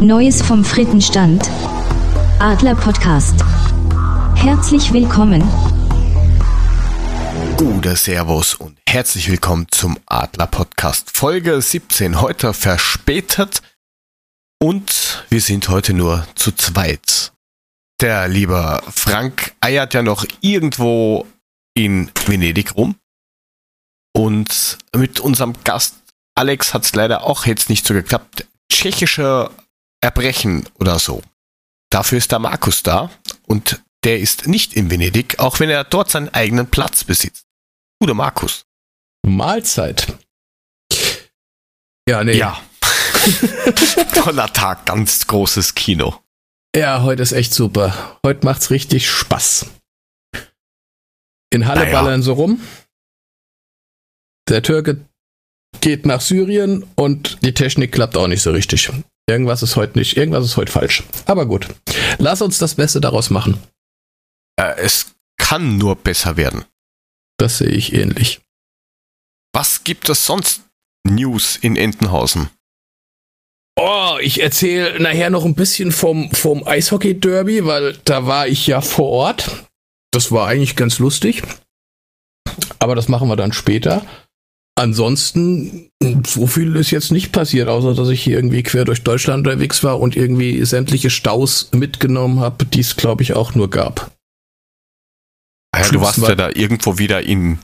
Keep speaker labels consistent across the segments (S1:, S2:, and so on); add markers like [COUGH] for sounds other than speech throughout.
S1: Neues vom Frittenstand. Adler Podcast. Herzlich willkommen.
S2: Gute Servus und herzlich willkommen zum Adler Podcast Folge 17. Heute verspätet und wir sind heute nur zu zweit. Der liebe Frank eiert ja noch irgendwo in Venedig rum und mit unserem Gast Alex hat es leider auch jetzt nicht so geklappt. Tschechische Erbrechen oder so. Dafür ist der Markus da und der ist nicht in Venedig, auch wenn er dort seinen eigenen Platz besitzt. Guter Markus.
S3: Mahlzeit. Ja, nee.
S2: Ja. [LAUGHS] Toller Tag, ganz großes Kino.
S3: Ja, heute ist echt super. Heute macht's richtig Spaß. In Halle
S2: Naja.
S3: ballern so rum. Der Türke geht nach Syrien und die Technik klappt auch nicht so richtig. Irgendwas ist heute nicht, irgendwas ist heute falsch. Aber gut. Lass uns das Beste daraus machen.
S2: Äh, es kann nur besser werden.
S3: Das sehe ich ähnlich.
S2: Was gibt es sonst News in Entenhausen?
S3: Oh, ich erzähle nachher noch ein bisschen vom, vom Eishockey-Derby, weil da war ich ja vor Ort. Das war eigentlich ganz lustig. Aber das machen wir dann später. Ansonsten, so viel ist jetzt nicht passiert, außer dass ich hier irgendwie quer durch Deutschland unterwegs war und irgendwie sämtliche Staus mitgenommen habe, die es, glaube ich, auch nur gab.
S2: Ah Ja, du warst
S3: war-
S2: ja da irgendwo wieder in,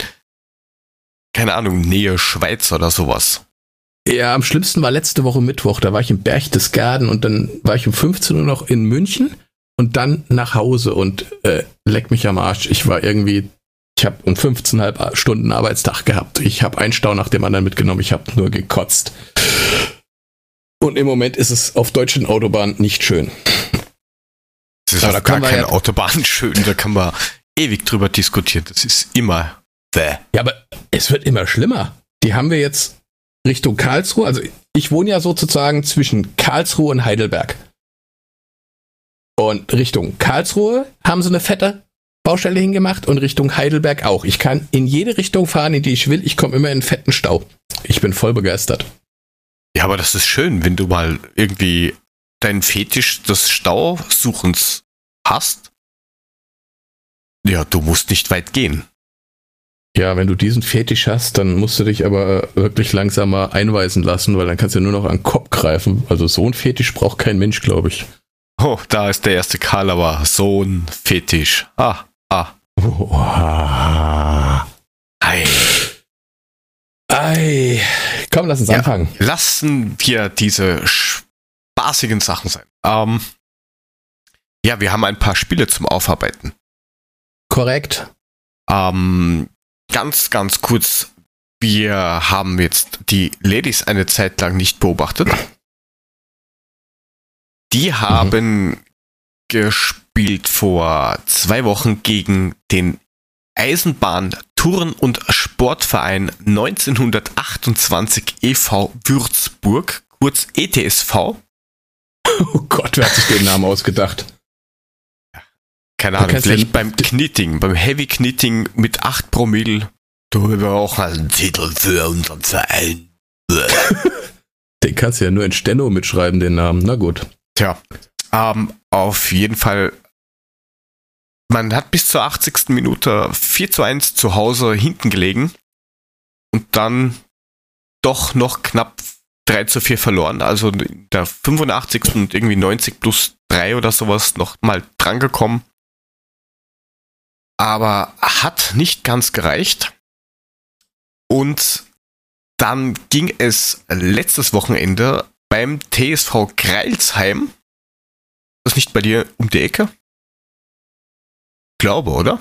S2: keine Ahnung, Nähe Schweiz oder sowas.
S3: Ja, am schlimmsten war letzte Woche Mittwoch. Da war ich im Berchtesgaden und dann war ich um 15 Uhr noch in München und dann nach Hause und äh, leck mich am Arsch. Ich war irgendwie, ich habe um 15,5 Stunden Arbeitstag gehabt. Ich habe einen Stau nach dem anderen mitgenommen. Ich habe nur gekotzt. Und im Moment ist es auf deutschen Autobahnen nicht schön.
S2: Es ist
S3: Aber
S2: auf gar keine
S3: ja-
S2: Autobahn schön, da kann man ewig drüber diskutieren. Das ist immer bäh.
S3: Ja, aber es wird immer schlimmer. Die haben wir jetzt Richtung Karlsruhe. Also ich wohne ja sozusagen zwischen Karlsruhe und Heidelberg. Und Richtung Karlsruhe haben sie eine fette Baustelle hingemacht und Richtung Heidelberg auch. Ich kann in jede Richtung fahren, in die ich will. Ich komme immer in fetten Stau. Ich bin voll begeistert.
S2: Ja, aber das ist schön, wenn du mal irgendwie deinen Fetisch des Stausuchens hast. Ja, du musst nicht weit gehen.
S3: Ja, wenn du diesen Fetisch hast, dann musst du dich aber wirklich langsamer einweisen lassen, weil dann kannst du nur noch an den Kopf greifen. Also so ein Fetisch braucht kein Mensch, glaube ich.
S2: Oh, da ist der erste Karl, aber so ein Fetisch. Ah, ah. Ei.
S3: Ei. Komm, lass uns
S2: Ja.
S3: anfangen.
S2: Lassen wir diese spaßigen Sachen sein. Ähm, ja, wir haben ein paar Spiele zum Aufarbeiten.
S3: Korrekt.
S2: Ähm, ganz, ganz kurz. Wir haben jetzt die Ladies eine Zeit lang nicht beobachtet. Die haben gespielt vor zwei Wochen gegen den Eisenbahn Touren- und Sportverein 1928 e.V. Würzburg, kurz ETSV.
S3: Oh Gott, wer hat sich den Namen ausgedacht?
S2: Keine Ahnung, vielleicht beim Knitting, beim Heavy Knitting mit 8 Promille. Du wir auch einen Titel für unseren Verein. [LAUGHS]
S3: Den kannst du ja nur in Steno mitschreiben, den Namen. Na gut.
S2: Tja, ähm, auf jeden Fall. Man hat bis zur 80. Minute 4 zu 1 zu Hause hinten gelegen und dann doch noch knapp 3 zu 4 verloren. Also in der 85. und irgendwie 90 plus 3 oder sowas noch mal drangekommen. Aber hat nicht ganz gereicht. Und dann ging es letztes Wochenende beim TSV Greilsheim. Das ist nicht bei dir um die Ecke? Glaube, oder?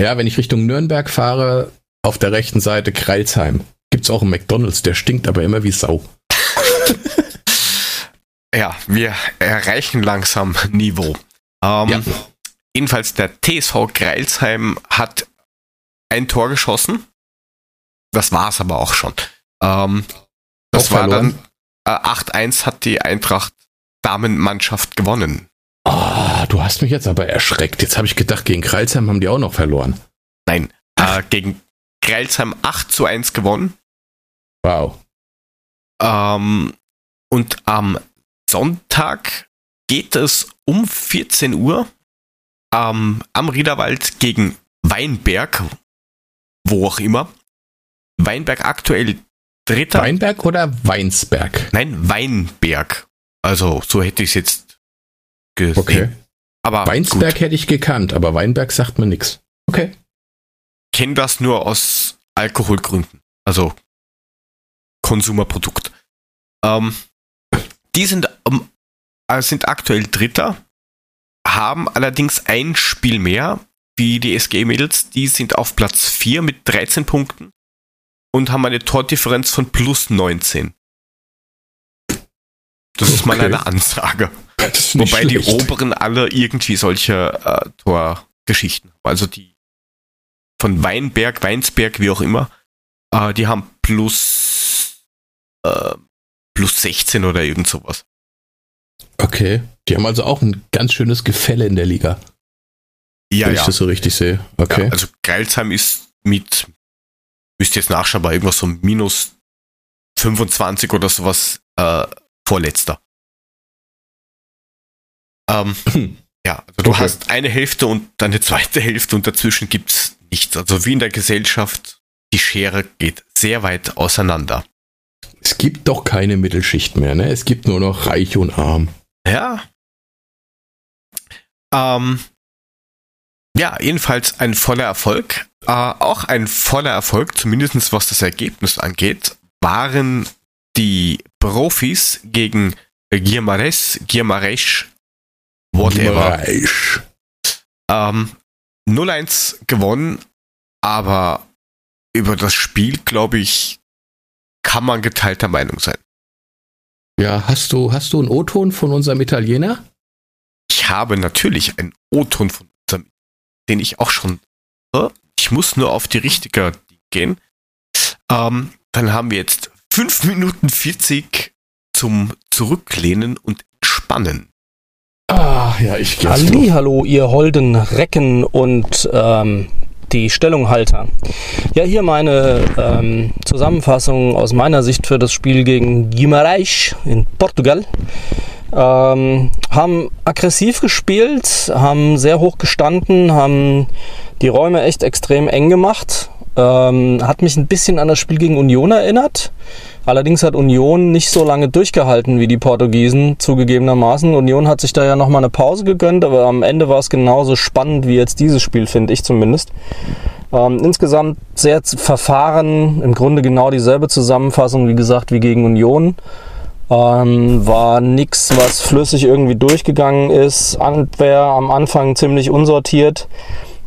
S3: Ja, wenn ich Richtung Nürnberg fahre, auf der rechten Seite Kreilsheim. Gibt's auch einen McDonalds, der stinkt aber immer wie Sau. [LAUGHS]
S2: Ja, wir erreichen langsam Niveau. Ähm,
S3: Ja.
S2: Jedenfalls der TSV Greilsheim hat ein Tor geschossen. Das war's aber auch schon. Ähm, das
S3: Auch
S2: war
S3: verloren?
S2: dann äh, 8-1 hat die Eintracht Damenmannschaft gewonnen.
S3: Ah, du hast mich jetzt aber erschreckt. Jetzt habe ich gedacht, gegen Kreilsheim haben die auch noch verloren.
S2: Nein, äh, gegen Greilsheim 8 zu 1 gewonnen.
S3: Wow.
S2: Ähm, und am Sonntag geht es um 14 Uhr ähm, am Riederwald gegen Weinberg, wo auch immer. Weinberg aktuell Dritter.
S3: Weinberg oder Weinsberg?
S2: Nein, Weinberg. Also so hätte ich es jetzt
S3: gesehen. Okay. Aber Weinsberg gut. hätte ich gekannt, aber Weinberg sagt mir nichts. Okay.
S2: Kenne das nur aus Alkoholgründen. Also Konsumerprodukt. Ähm, die sind, ähm, sind aktuell Dritter, haben allerdings ein Spiel mehr wie die SG-Mädels. Die sind auf Platz 4 mit 13 Punkten und haben eine Tordifferenz von plus 19. Das okay. ist mal eine Ansage. Wobei schlecht. die oberen alle irgendwie solche äh, Torgeschichten haben. Also die von Weinberg, Weinsberg, wie auch immer, äh, die haben plus, äh, plus 16 oder irgend sowas.
S3: Okay. Die haben also auch ein ganz schönes Gefälle in der Liga.
S2: Ja,
S3: wenn
S2: ja.
S3: ich das so richtig sehe. Okay. Ja,
S2: also Geilsheim ist mit, müsst ihr jetzt nachschauen, bei irgendwas so minus 25 oder sowas äh, vorletzter. Ähm, [CLEARS THROAT] ja, also du okay. hast eine Hälfte und eine zweite Hälfte und dazwischen gibt's nichts. Also wie in der Gesellschaft, die Schere geht sehr weit auseinander.
S3: Es gibt doch keine Mittelschicht mehr, ne? Es gibt nur noch reich und arm.
S2: Ja. Ähm, ja, jedenfalls ein voller Erfolg. Äh, auch ein voller Erfolg, zumindest was das Ergebnis angeht, waren die Profis gegen Guimarães, Guimarães, whatever. Ähm, 0-1 gewonnen, aber über das Spiel, glaube ich, kann man geteilter Meinung sein.
S3: Ja, hast du, hast du einen O-Ton von unserem Italiener?
S2: Ich habe natürlich einen O-Ton von unserem, den ich auch schon. Ich muss nur auf die richtige gehen. Ähm, dann haben wir jetzt 5 Minuten 40 zum Zurücklehnen und Entspannen.
S4: Ah, ja, ich gehe Halli, hallo, ihr holden Recken und ähm, die Stellunghalter. Ja, hier meine ähm, Zusammenfassung aus meiner Sicht für das Spiel gegen Guimarães in Portugal. Ähm, haben aggressiv gespielt, haben sehr hoch gestanden, haben die Räume echt extrem eng gemacht. Ähm, hat mich ein bisschen an das Spiel gegen Union erinnert. Allerdings hat Union nicht so lange durchgehalten wie die Portugiesen, zugegebenermaßen. Union hat sich da ja nochmal eine Pause gegönnt, aber am Ende war es genauso spannend wie jetzt dieses Spiel, finde ich zumindest. Ähm, insgesamt sehr verfahren, im Grunde genau dieselbe Zusammenfassung, wie gesagt, wie gegen Union. Ähm, war nichts, was flüssig irgendwie durchgegangen ist. Antwer am Anfang ziemlich unsortiert.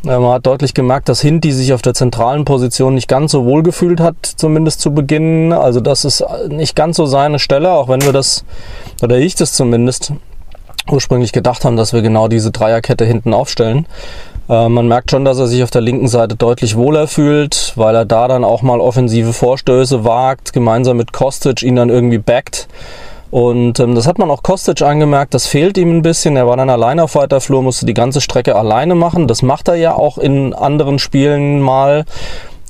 S4: Äh, man hat deutlich gemerkt, dass Hindi sich auf der zentralen Position nicht ganz so wohl gefühlt hat, zumindest zu Beginn. Also das ist nicht ganz so seine Stelle, auch wenn wir das, oder ich das zumindest, ursprünglich gedacht haben, dass wir genau diese Dreierkette hinten aufstellen. Äh, man merkt schon, dass er sich auf der linken Seite deutlich wohler fühlt, weil er da dann auch mal offensive Vorstöße wagt, gemeinsam mit Kostic ihn dann irgendwie backt. Und ähm, das hat man auch Kostic angemerkt, das fehlt ihm ein bisschen. Er war dann alleine auf weiter Flur, musste die ganze Strecke alleine machen. Das macht er ja auch in anderen Spielen mal.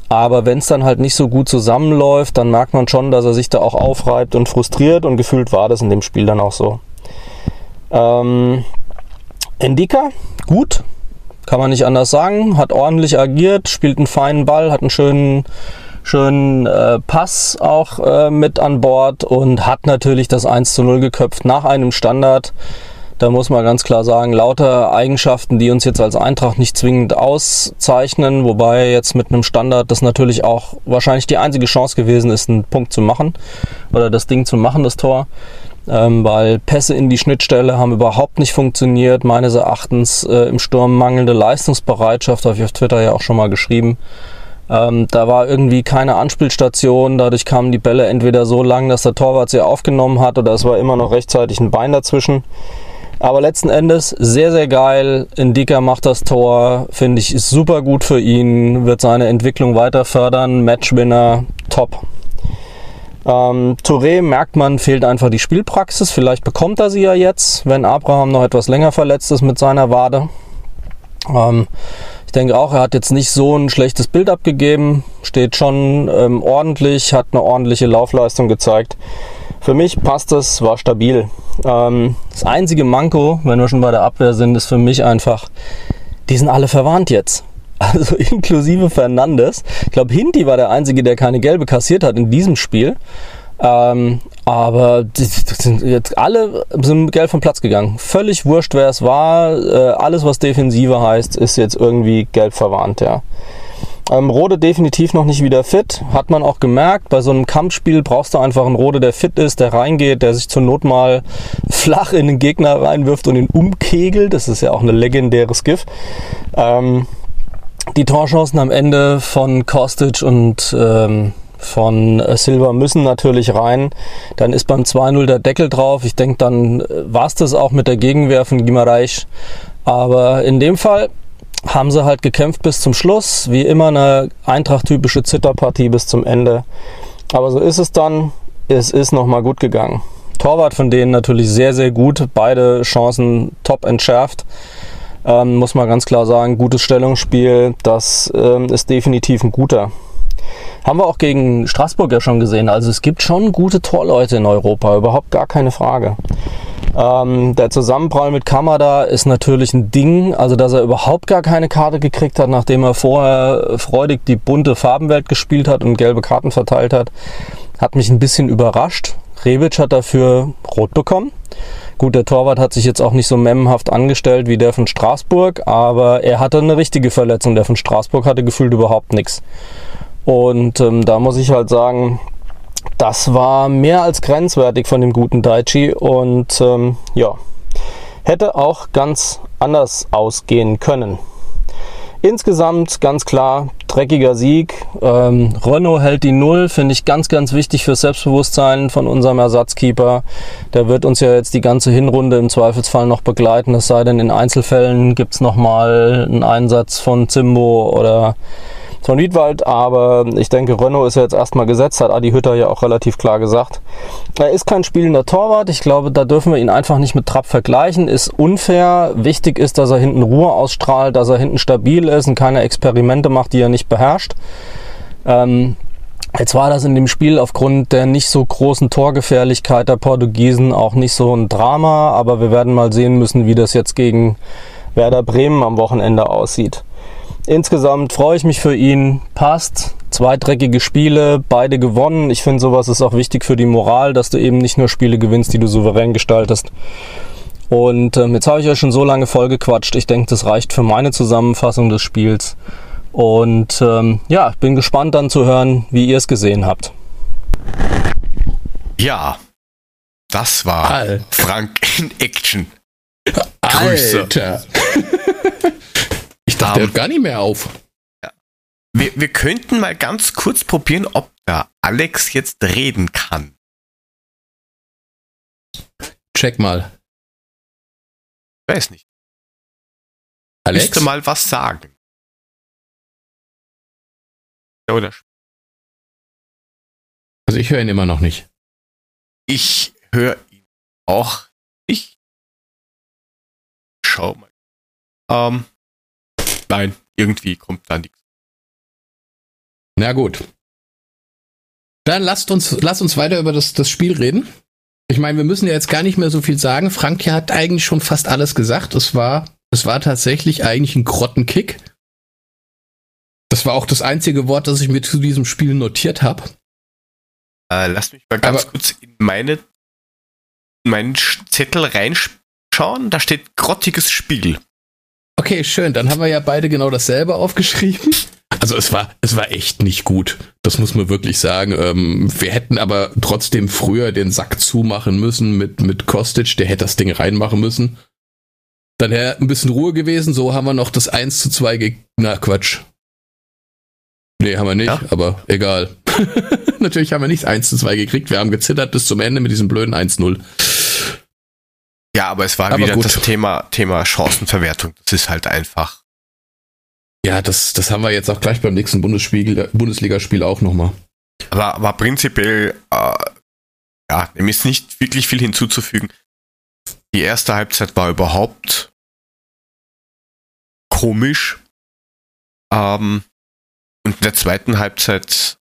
S4: Aber wenn es dann halt nicht so gut zusammenläuft, dann merkt man schon, dass er sich da auch aufreibt und frustriert. Und gefühlt war das in dem Spiel dann auch so. Ähm, Endika, gut, kann man nicht anders sagen. Hat ordentlich agiert, spielt einen feinen Ball, hat einen schönen schönen äh, Pass auch äh, mit an Bord und hat natürlich das 1 zu 0 geköpft nach einem Standard. Da muss man ganz klar sagen, lauter Eigenschaften, die uns jetzt als Eintracht nicht zwingend auszeichnen, wobei jetzt mit einem Standard das natürlich auch wahrscheinlich die einzige Chance gewesen ist, einen Punkt zu machen oder das Ding zu machen, das Tor. Ähm, weil Pässe in die Schnittstelle haben überhaupt nicht funktioniert. Meines Erachtens äh, im Sturm mangelnde Leistungsbereitschaft, habe ich auf Twitter ja auch schon mal geschrieben. Ähm, da war irgendwie keine Anspielstation, dadurch kamen die Bälle entweder so lang, dass der Torwart sie aufgenommen hat oder es war immer noch rechtzeitig ein Bein dazwischen. Aber letzten Endes sehr, sehr geil. Indika macht das Tor, finde ich, ist super gut für ihn, wird seine Entwicklung weiter fördern. Matchwinner, top. Ähm, Touré merkt man, fehlt einfach die Spielpraxis. Vielleicht bekommt er sie ja jetzt, wenn Abraham noch etwas länger verletzt ist mit seiner Wade. Ähm, denke auch, er hat jetzt nicht so ein schlechtes Bild abgegeben, steht schon ähm, ordentlich, hat eine ordentliche Laufleistung gezeigt. Für mich passt es, war stabil. Ähm, das einzige Manko, wenn wir schon bei der Abwehr sind, ist für mich einfach, die sind alle verwandt jetzt. [LAUGHS] Also inklusive Fernandes. Ich glaube, Hinti war der Einzige, der keine gelbe kassiert hat in diesem Spiel. Ähm, aber die, die sind jetzt alle sind gelb vom Platz gegangen. Völlig wurscht, wer es war. Äh, alles, was Defensive heißt, ist jetzt irgendwie gelb verwarnt, ja. Ähm, Rode definitiv noch nicht wieder fit. Hat man auch gemerkt. Bei so einem Kampfspiel brauchst du einfach einen Rode, der fit ist, der reingeht, der sich zur Not mal flach in den Gegner reinwirft und ihn umkegelt. Das ist ja auch ein legendäres GIF. Ähm, die Torchancen am Ende von Kostic und ähm, von äh, Silva müssen natürlich rein. Dann ist beim 2-0 der Deckel drauf. Ich denke, dann äh, war es das auch mit der Gegenwehr von Gimareich. Aber in dem Fall haben sie halt gekämpft bis zum Schluss. Wie immer eine Eintracht-typische Zitterpartie bis zum Ende. Aber so ist es dann. Es ist nochmal gut gegangen. Torwart von denen natürlich sehr, sehr gut. Beide Chancen top entschärft. Ähm, muss man ganz klar sagen, gutes Stellungsspiel. Das ähm, ist definitiv ein guter. Haben wir auch gegen Straßburg ja schon gesehen. Also es gibt schon gute Torleute in Europa, überhaupt gar keine Frage. Ähm, der Zusammenprall mit Kamada ist natürlich ein Ding, also dass er überhaupt gar keine Karte gekriegt hat, nachdem er vorher freudig die bunte Farbenwelt gespielt hat und gelbe Karten verteilt hat, hat mich ein bisschen überrascht. Rebic hat dafür rot bekommen. Gut, der Torwart hat sich jetzt auch nicht so memmenhaft angestellt wie der von Straßburg, aber er hatte eine richtige Verletzung. Der von Straßburg hatte gefühlt überhaupt nichts. Und ähm, da muss ich halt sagen, das war mehr als grenzwertig von dem guten Daichi und ähm, ja, hätte auch ganz anders ausgehen können. Insgesamt ganz klar dreckiger Sieg. Ähm, Renault hält die Null, finde ich ganz, ganz wichtig fürs Selbstbewusstsein von unserem Ersatzkeeper. Der wird uns ja jetzt die ganze Hinrunde im Zweifelsfall noch begleiten. Es sei denn, in Einzelfällen gibt es nochmal einen Einsatz von Zimbo oder von Wiedwald, aber ich denke, Renault ist ja jetzt erstmal gesetzt, hat Adi Hütter ja auch relativ klar gesagt. Er ist kein spielender Torwart, ich glaube, da dürfen wir ihn einfach nicht mit Trapp vergleichen, ist unfair. Wichtig ist, dass er hinten Ruhe ausstrahlt, dass er hinten stabil ist und keine Experimente macht, die er nicht beherrscht. Ähm, Jetzt war das in dem Spiel aufgrund der nicht so großen Torgefährlichkeit der Portugiesen auch nicht so ein Drama, aber wir werden mal sehen müssen, wie das jetzt gegen Werder Bremen am Wochenende aussieht. Insgesamt freue ich mich für ihn. Passt. Zwei dreckige Spiele, beide gewonnen. Ich finde, sowas ist auch wichtig für die Moral, dass du eben nicht nur Spiele gewinnst, die du souverän gestaltest. Und ähm, jetzt habe ich euch schon so lange vollgequatscht. Ich denke, das reicht für meine Zusammenfassung des Spiels. Und ähm, ja, bin gespannt dann zu hören, wie ihr es gesehen habt.
S2: Ja, das war Alter. Frank in Action.
S3: Grüße. Alter. [LAUGHS] Um, der hört gar nicht mehr auf.
S2: Ja. Wir, wir könnten mal ganz kurz probieren, ob der Alex jetzt reden kann.
S3: Check mal.
S2: Weiß nicht. Alex? Müsste mal was sagen.
S3: Oder? Also ich höre ihn immer noch nicht.
S2: Ich höre ihn auch nicht. Schau mal. Ähm, Nein, irgendwie kommt da nichts.
S3: Na gut. Dann lasst uns, lasst uns weiter über das, das Spiel reden. Ich meine, wir müssen ja jetzt gar nicht mehr so viel sagen. Frank hat eigentlich schon fast alles gesagt. Es war, es war tatsächlich eigentlich ein Grottenkick. Das war auch das einzige Wort, das ich mir zu diesem Spiel notiert habe.
S2: Äh, lass mich mal ganz Aber, kurz in meine in meinen Zettel reinschauen. Da steht grottiges Spiel.
S3: Okay, schön. Dann haben wir ja beide genau dasselbe aufgeschrieben. Also es war, es war echt nicht gut. Das muss man wirklich sagen. Ähm, wir hätten aber trotzdem früher den Sack zumachen müssen mit, mit Kostic. Der hätte das Ding reinmachen müssen. Dann wäre ein bisschen Ruhe gewesen. So haben wir noch das 1 zu 2 ge Na, Quatsch. Nee, haben wir nicht, ja. aber egal. [LAUGHS] Natürlich haben wir nicht 1 zu 2 gekriegt. Wir haben gezittert bis zum Ende mit diesem blöden 1-0.
S2: Ja, aber es war aber wieder gut. das Thema, Thema Chancenverwertung. Das ist halt einfach.
S3: Ja, das, das haben wir jetzt auch gleich beim nächsten Bundesspiel, Bundesligaspiel auch nochmal.
S2: Aber, aber prinzipiell, äh, ja, dem ist nicht wirklich viel hinzuzufügen. Die erste Halbzeit war überhaupt komisch. Ähm, und in der zweiten Halbzeit,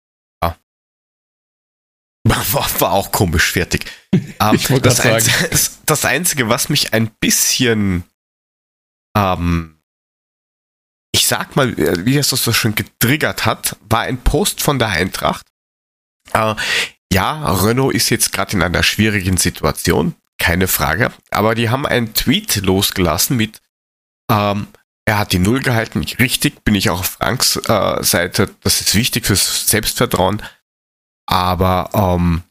S2: [LAUGHS] War, war auch komisch fertig. [LAUGHS] ähm, das, Einzige, das Einzige, was mich ein bisschen, ähm, ich sag mal, äh, wie es das so schön getriggert hat, war ein Post von der Eintracht. Äh, ja, Renault ist jetzt gerade in einer schwierigen Situation, keine Frage. Aber die haben einen Tweet losgelassen mit, ähm, er hat die Null gehalten. Richtig, bin ich auch auf Franks äh, Seite. Das ist wichtig fürs Selbstvertrauen. Aber ähm,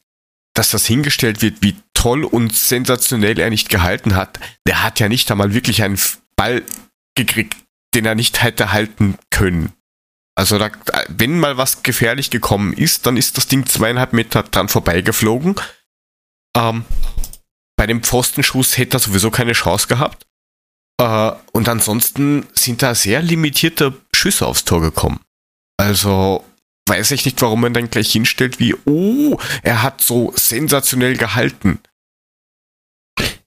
S2: dass das hingestellt wird, wie toll und sensationell er nicht gehalten hat, der hat ja nicht einmal wirklich einen Ball gekriegt, den er nicht hätte halten können. Also da, wenn mal was gefährlich gekommen ist, dann ist das Ding zweieinhalb Meter dran vorbeigeflogen. Ähm, bei dem Pfostenschuss hätte er sowieso keine Chance gehabt. Äh, und ansonsten sind da sehr limitierte Schüsse aufs Tor gekommen. Also weiß ich nicht, warum man dann gleich hinstellt wie, oh, er hat so sensationell gehalten.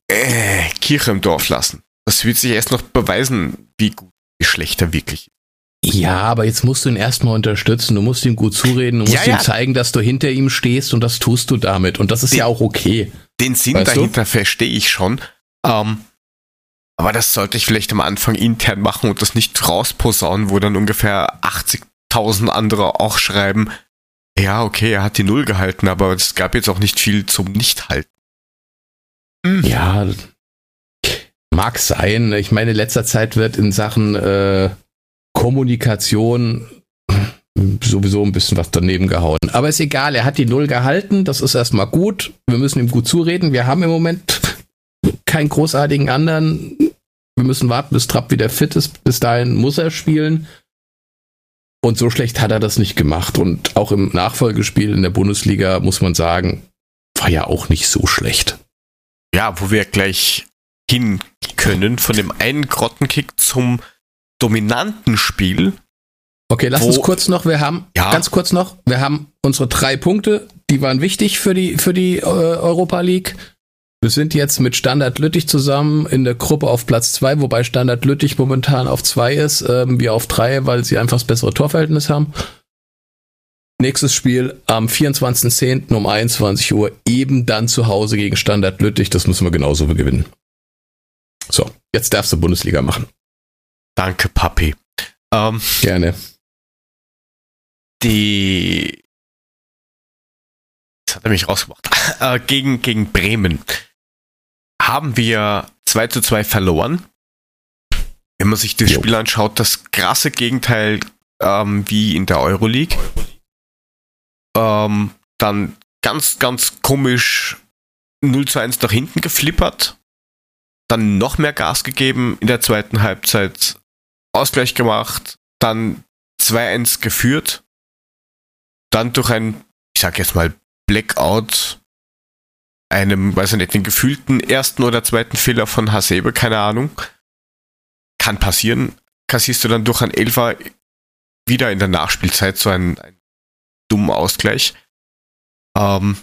S2: Äh, Kirche im Dorf lassen. Das wird sich erst noch beweisen, wie gut, wie schlecht er wirklich ist.
S3: Ja, aber jetzt musst du ihn erstmal unterstützen, du musst ihm gut zureden, du musst ja, ja. ihm zeigen, dass du hinter ihm stehst und das tust du damit. Und das ist den, ja auch okay.
S2: Den Sinn weißt dahinter verstehe ich schon. Ähm, aber das sollte ich vielleicht am Anfang intern machen und das nicht rausposaunen, wo dann ungefähr 80.000 andere auch schreiben, ja, okay, er hat die Null gehalten, aber es gab jetzt auch nicht viel zum Nichthalten.
S3: Hm. Ja, mag sein. Ich meine, in letzter Zeit wird in Sachen äh, Kommunikation sowieso ein bisschen was daneben gehauen. Aber ist egal, er hat die Null gehalten, das ist erstmal gut. Wir müssen ihm gut zureden. Wir haben im Moment keinen großartigen anderen. Wir müssen warten, bis Trapp wieder fit ist. Bis dahin muss er spielen. Und so schlecht hat er das nicht gemacht. Und auch im Nachfolgespiel in der Bundesliga muss man sagen, war ja auch nicht so schlecht.
S2: Ja, wo wir gleich hin können, von dem einen Grottenkick zum dominanten Spiel.
S3: Okay, lass uns kurz noch, wir haben, ja. ganz kurz noch, wir haben unsere drei Punkte, die waren wichtig für die, für die äh, Europa League. Wir sind jetzt mit Standard Lüttich zusammen in der Gruppe auf Platz zwei, wobei Standard Lüttich momentan auf zwei ist, ähm, wir auf drei, weil sie einfach das bessere Torverhältnis haben. Nächstes Spiel am 24.10. um 21 Uhr, eben dann zu Hause gegen Standard Lüttich. Das müssen wir genauso gewinnen. So, jetzt darfst du Bundesliga machen.
S2: Danke, Papi.
S3: Ähm, Gerne.
S2: Die. Das hat er mich rausgemacht. [LAUGHS] Äh, gegen, gegen Bremen haben wir 2 zu 2 verloren. Wenn man sich das jo. Spiel anschaut, das krasse Gegenteil ähm, wie in der Euroleague. Ähm, dann ganz, ganz komisch 0 zu 1 nach hinten geflippert. Dann noch mehr Gas gegeben in der zweiten Halbzeit. Ausgleich gemacht. Dann 2-1 geführt. Dann durch ein, ich sag jetzt mal, Blackout einem, weiß ich nicht, den gefühlten ersten oder zweiten Fehler von Hasebe, keine Ahnung. Kann passieren. Kassierst du dann durch ein Elfer wieder in der Nachspielzeit so einen, einen dummen Ausgleich. Ähm,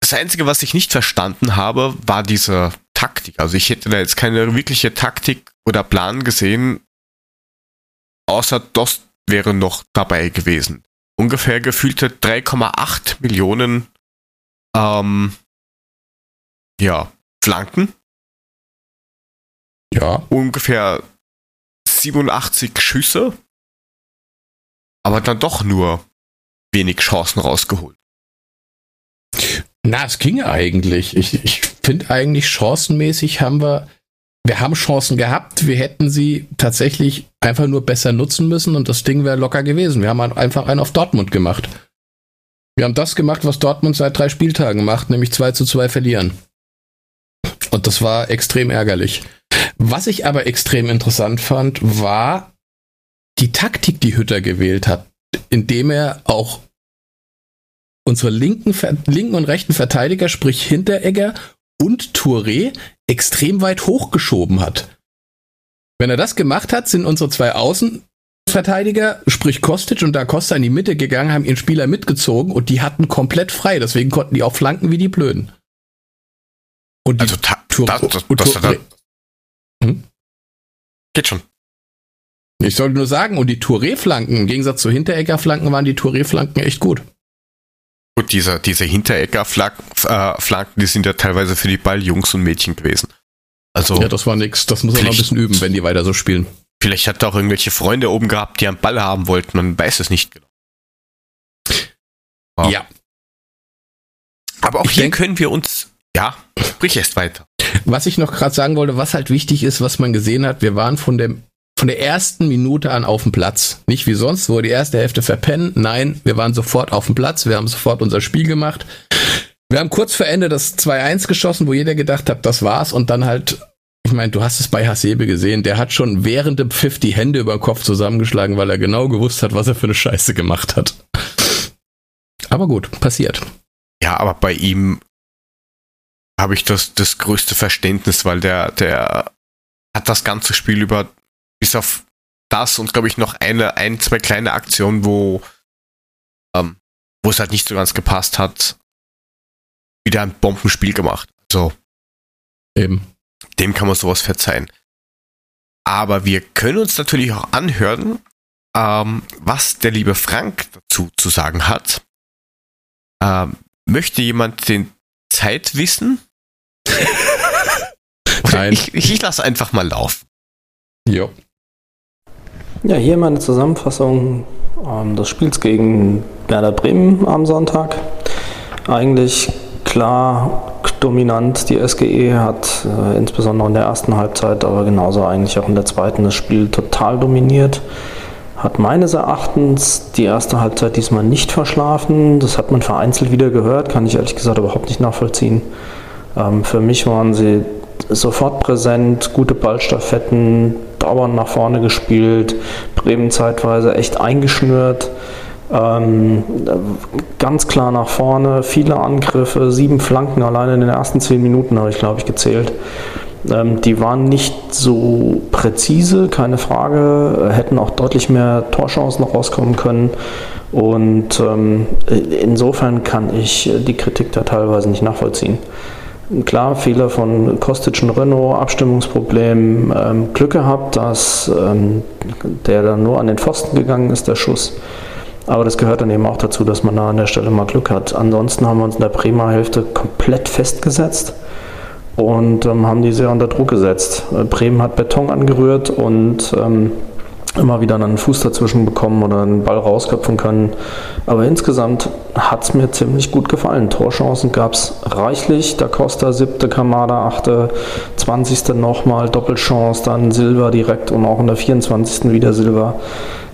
S2: das Einzige, was ich nicht verstanden habe, war diese Taktik. Also ich hätte da jetzt keine wirkliche Taktik oder Plan gesehen, außer das wäre noch dabei gewesen. Ungefähr gefühlte 3,8 Millionen ähm, ja, Flanken. Ja. Ungefähr 87 Schüsse. Aber dann doch nur wenig Chancen rausgeholt.
S3: Na, es ging eigentlich. Ich, ich finde eigentlich chancenmäßig haben wir, wir haben Chancen gehabt. Wir hätten sie tatsächlich einfach nur besser nutzen müssen und das Ding wäre locker gewesen. Wir haben einfach einen auf Dortmund gemacht. Wir haben das gemacht, was Dortmund seit drei Spieltagen macht, nämlich 2 zu 2 verlieren. Und das war extrem ärgerlich. Was ich aber extrem interessant fand, war die Taktik, die Hütter gewählt hat, indem er auch unsere linken, linken und rechten Verteidiger, sprich Hinteregger und Touré, extrem weit hochgeschoben hat. Wenn er das gemacht hat, sind unsere zwei Außen Verteidiger, sprich Kostic und da Costa in die Mitte gegangen, haben ihren Spieler mitgezogen und die hatten komplett frei. Deswegen konnten die auch flanken wie die Blöden.
S2: Und die also Tour das, das, das, das, hm? Geht schon.
S3: Ich sollte nur sagen, und die Touré-Flanken, im Gegensatz zu Hinteregger-Flanken, waren die Touré-Flanken echt gut.
S2: Gut, diese, diese Hinterecker-Flanken, äh, die sind ja teilweise für die Balljungs und Mädchen gewesen.
S3: Also, ja, das war nix. Das muss man noch ein bisschen üben, wenn die weiter so spielen.
S2: Vielleicht hat er auch irgendwelche Freunde oben gehabt, die einen Ball haben wollten. Man weiß es nicht genau.
S3: Wow. Ja.
S2: Aber auch ich hier denk, können wir uns. Ja, sprich erst weiter.
S3: Was ich noch gerade sagen wollte, was halt wichtig ist, was man gesehen hat, wir waren von dem von der ersten Minute an auf dem Platz. Nicht wie sonst, wo die erste Hälfte verpennen. Nein, wir waren sofort auf dem Platz. Wir haben sofort unser Spiel gemacht. Wir haben kurz vor Ende das 2-1 geschossen, wo jeder gedacht hat, das war's. Und dann halt, ich meine, du hast es bei Hasebe gesehen, der hat schon während dem Pfiff die Hände über den Kopf zusammengeschlagen, weil er genau gewusst hat, was er für eine Scheiße gemacht hat. Aber gut, passiert.
S2: Ja, aber bei ihm habe ich das, das größte Verständnis, weil der, der hat das ganze Spiel über bis auf das und glaube ich noch eine, ein, zwei kleine Aktionen, wo, ähm, wo es halt nicht so ganz gepasst hat, wieder ein Bombenspiel gemacht. So. Eben. Dem kann man sowas verzeihen. Aber wir können uns natürlich auch anhören, ähm, was der liebe Frank dazu zu sagen hat. Ähm, möchte jemand den Zeit wissen? [LAUGHS] Nein. Ich, ich, ich lasse einfach mal laufen.
S4: Jo. Ja, hier meine Zusammenfassung ähm, des Spiels gegen Werder Bremen am Sonntag. Eigentlich klar dominant. Die SGE hat äh, insbesondere in der ersten Halbzeit, aber genauso eigentlich auch in der zweiten das Spiel total dominiert. Hat meines Erachtens die erste Halbzeit diesmal nicht verschlafen. Das hat man vereinzelt wieder gehört, kann ich ehrlich gesagt überhaupt nicht nachvollziehen. Ähm, für mich waren sie sofort präsent, gute Ballstaffetten, dauernd nach vorne gespielt, Bremen zeitweise echt eingeschnürt. Ähm, ganz klar nach vorne, viele Angriffe, sieben Flanken alleine in den ersten zehn Minuten habe ich, glaube ich, gezählt. Ähm, die waren nicht so präzise, keine Frage, hätten auch deutlich mehr Torchancen rauskommen können. Und ähm, insofern kann ich die Kritik da teilweise nicht nachvollziehen. Klar, Fehler von Kostic und Renault, Abstimmungsproblem, ähm, Glück gehabt, dass ähm, der dann nur an den Pfosten gegangen ist, der Schuss. Aber das gehört dann eben auch dazu, dass man da an der Stelle mal Glück hat. Ansonsten haben wir uns in der Bremer Hälfte komplett festgesetzt und ähm, haben die sehr unter Druck gesetzt. Äh, Bremen hat Beton angerührt und ähm, immer wieder einen Fuß dazwischen bekommen oder einen Ball rausköpfen können. Aber insgesamt hat es mir ziemlich gut gefallen. Torchancen gab es reichlich. Da Costa siebte, Kamada achte, 20. nochmal Doppelchance, dann Silva direkt und auch in der 24. wieder Silva.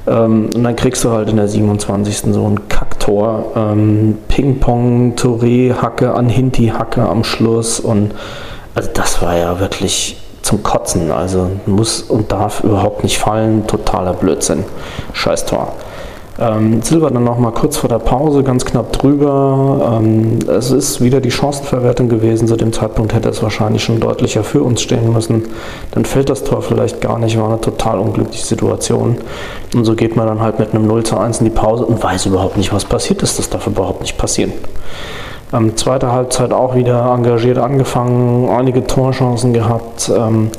S4: Ähm, und dann kriegst du halt in der 27. so ein Kacktor. Ähm, Ping-Pong, Touré, Hacke an Hinti, Hacke am Schluss. Und also das war ja wirklich zum Kotzen. Also muss und darf überhaupt nicht fallen. Totaler Blödsinn. Scheiß Tor. Ähm, Silber dann nochmal kurz vor der Pause, ganz knapp drüber. Ähm, es ist wieder die Chancenverwertung gewesen. Zu dem Zeitpunkt hätte es wahrscheinlich schon deutlicher für uns stehen müssen. Dann fällt das Tor vielleicht gar nicht. War eine total unglückliche Situation. Und so geht man dann halt mit einem 0 zu 1 in die Pause und weiß überhaupt nicht, was passiert ist. Das darf überhaupt nicht passieren. Ähm, zweite Halbzeit auch wieder engagiert angefangen, einige Torchancen gehabt. Ähm,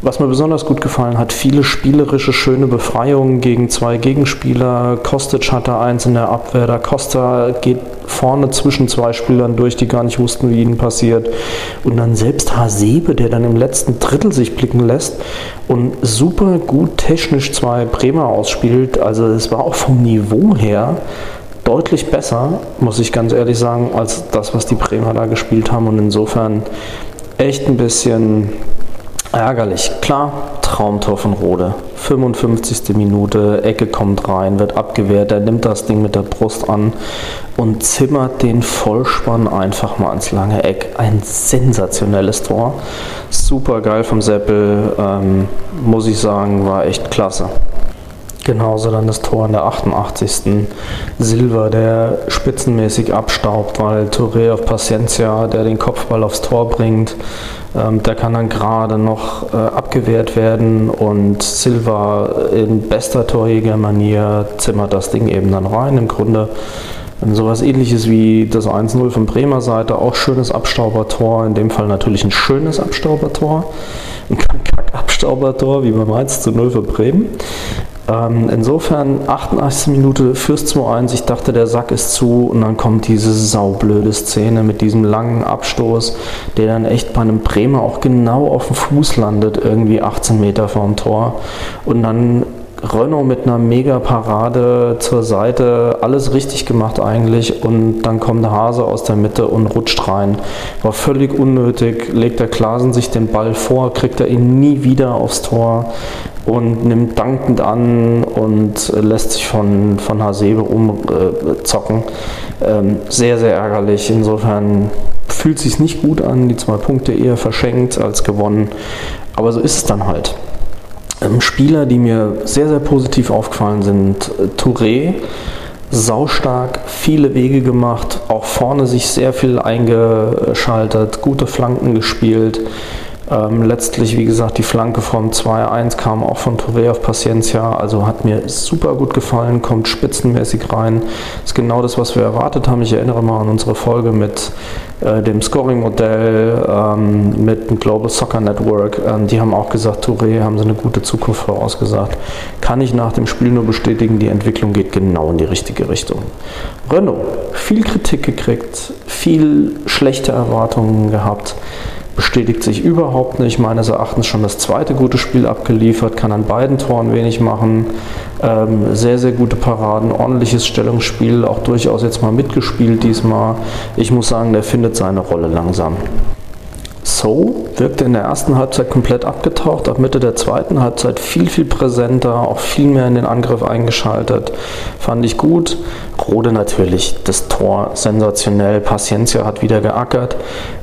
S4: was mir besonders gut gefallen hat, viele spielerische, schöne Befreiungen gegen zwei Gegenspieler. Kostic hatte eins in der Abwehr. Da Costa geht vorne zwischen zwei Spielern durch, die gar nicht wussten, wie ihnen passiert. Und dann selbst Hasebe, der dann im letzten Drittel sich blicken lässt und super gut technisch zwei Bremer ausspielt. Also es war auch vom Niveau her deutlich besser, muss ich ganz ehrlich sagen, als das, was die Bremer da gespielt haben. Und insofern echt ein bisschen ärgerlich. Klar, Traumtor von Rode. 55. Minute, Ecke kommt rein, wird abgewehrt, er nimmt das Ding mit der Brust an und zimmert den Vollspann einfach mal ans lange Eck. Ein sensationelles Tor. Super geil vom Seppel, ähm, muss ich sagen, war echt klasse. Genauso dann das Tor in der 88. Silva, der spitzenmäßig abstaubt, weil Touré auf Paciencia, der den Kopfball aufs Tor bringt, ähm, der kann dann gerade noch äh, abgewehrt werden und Silva in bester Torjägermanier zimmert das Ding eben dann rein. Im Grunde sowas ähnliches wie das 1-0 von Bremer Seite, auch schönes Abstaubertor, in dem Fall natürlich ein schönes Abstaubertor, ein Kack-Abstaubertor, wie man meint, zu 0 für Bremen. Ähm, insofern 88. Minute fürs 2-1. Ich dachte, der Sack ist zu und dann kommt diese saublöde Szene mit diesem langen Abstoß, der dann echt bei einem Bremer auch genau auf dem Fuß landet, irgendwie 18 Meter vorm Tor. Und dann Renault mit einer Mega-Parade zur Seite, alles richtig gemacht eigentlich und dann kommt der Hase aus der Mitte und rutscht rein. War völlig unnötig, legt der Klasen sich den Ball vor, kriegt er ihn nie wieder aufs Tor und nimmt dankend an und lässt sich von, von Hasebe umzocken. Ähm, sehr, sehr ärgerlich. Insofern fühlt sich nicht gut an, die zwei Punkte eher verschenkt als gewonnen. Aber so ist es dann halt. Ähm, Spieler, die mir sehr, sehr positiv aufgefallen sind, äh, Touré, saustark, viele Wege gemacht, auch vorne sich sehr viel eingeschaltet, gute Flanken gespielt. Ähm, letztlich, wie gesagt, die Flanke vom 2-1 kam auch von Touré auf Paciencia, also hat mir super gut gefallen, kommt spitzenmäßig rein. Ist genau das, was wir erwartet haben. Ich erinnere mal an unsere Folge mit äh, dem Scoring-Modell, ähm, mit dem Global Soccer Network. Ähm, die haben auch gesagt, Touré haben sie eine gute Zukunft vorausgesagt. Kann ich nach dem Spiel nur bestätigen, die Entwicklung geht genau in die richtige Richtung. Renault, viel Kritik gekriegt, viel schlechte Erwartungen gehabt bestätigt sich überhaupt nicht. Meines Erachtens schon das zweite gute Spiel abgeliefert, kann an beiden Toren wenig machen. Ähm, sehr, sehr gute Paraden, ordentliches Stellungsspiel, auch durchaus jetzt mal mitgespielt diesmal. Ich muss sagen, der findet seine Rolle langsam. So wirkte in der ersten Halbzeit komplett abgetaucht, ab Mitte der zweiten Halbzeit viel, viel präsenter, auch viel mehr in den Angriff eingeschaltet. Fand ich gut. Rode natürlich, das Tor sensationell. Paciencia hat wieder geackert.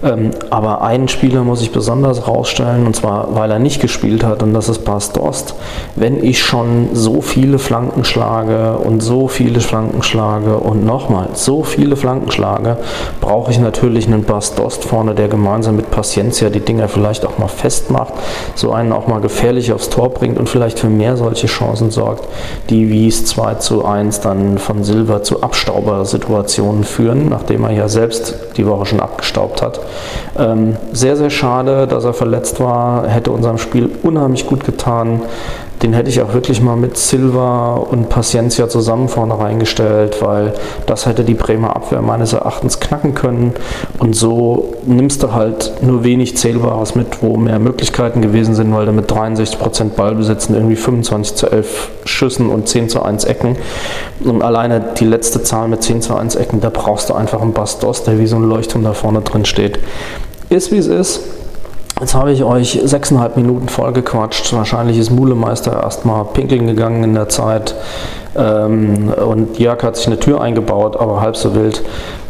S4: Ähm, aber einen Spieler muss ich besonders rausstellen, und zwar, weil er nicht gespielt hat, und das ist Bas Dost. Wenn ich schon so viele Flanken schlage und so viele Flanken schlage und nochmal so viele Flanken schlage, brauche ich natürlich einen Bas Dost vorne, der gemeinsam mit Paciencia Paciencia die Dinger vielleicht auch mal festmacht, so einen auch mal gefährlich aufs Tor bringt und vielleicht für mehr solche Chancen sorgt, die wie es 2 zu 1 dann von Silber zu Abstaubersituationen führen, nachdem er ja selbst die Woche schon abgestaubt hat. Ähm, sehr, sehr schade, dass er verletzt war, hätte unserem Spiel unheimlich gut getan. Den hätte ich auch wirklich mal mit Silva und Paciencia zusammen vorne reingestellt, weil das hätte die Bremer Abwehr meines Erachtens knacken können. Und so nimmst du halt nur wenig Zählbares mit, wo mehr Möglichkeiten gewesen sind, weil du mit 63% Ballbesitz irgendwie 25 zu 11 Schüssen und 10 zu 1 Ecken. Und alleine die letzte Zahl mit 10 zu 1 Ecken, da brauchst du einfach einen Bastos, der wie so ein Leuchtturm da vorne drin steht. Ist wie es ist Jetzt habe ich euch sechseinhalb Minuten vollgequatscht. Wahrscheinlich ist Mulemeister erstmal pinkeln gegangen in der Zeit. Ähm, und Jörg hat sich eine Tür eingebaut, aber halb so wild.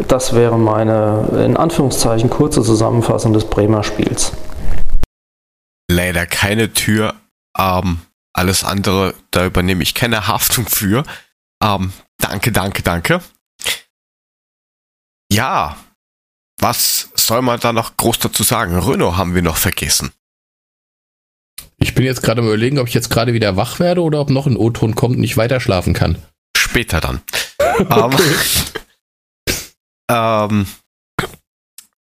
S4: Das wäre meine, in Anführungszeichen, kurze Zusammenfassung des Bremer Spiels.
S2: Leider keine Tür. Ähm, alles andere, da übernehme ich keine Haftung für. Ähm, danke, danke, danke. Ja, was soll man da noch groß dazu sagen? Renault haben wir noch vergessen.
S3: Ich bin jetzt gerade überlegen, ob ich jetzt gerade wieder wach werde oder ob noch ein O-Ton kommt und ich weiter schlafen kann.
S2: Später dann. [LAUGHS] ähm, ähm,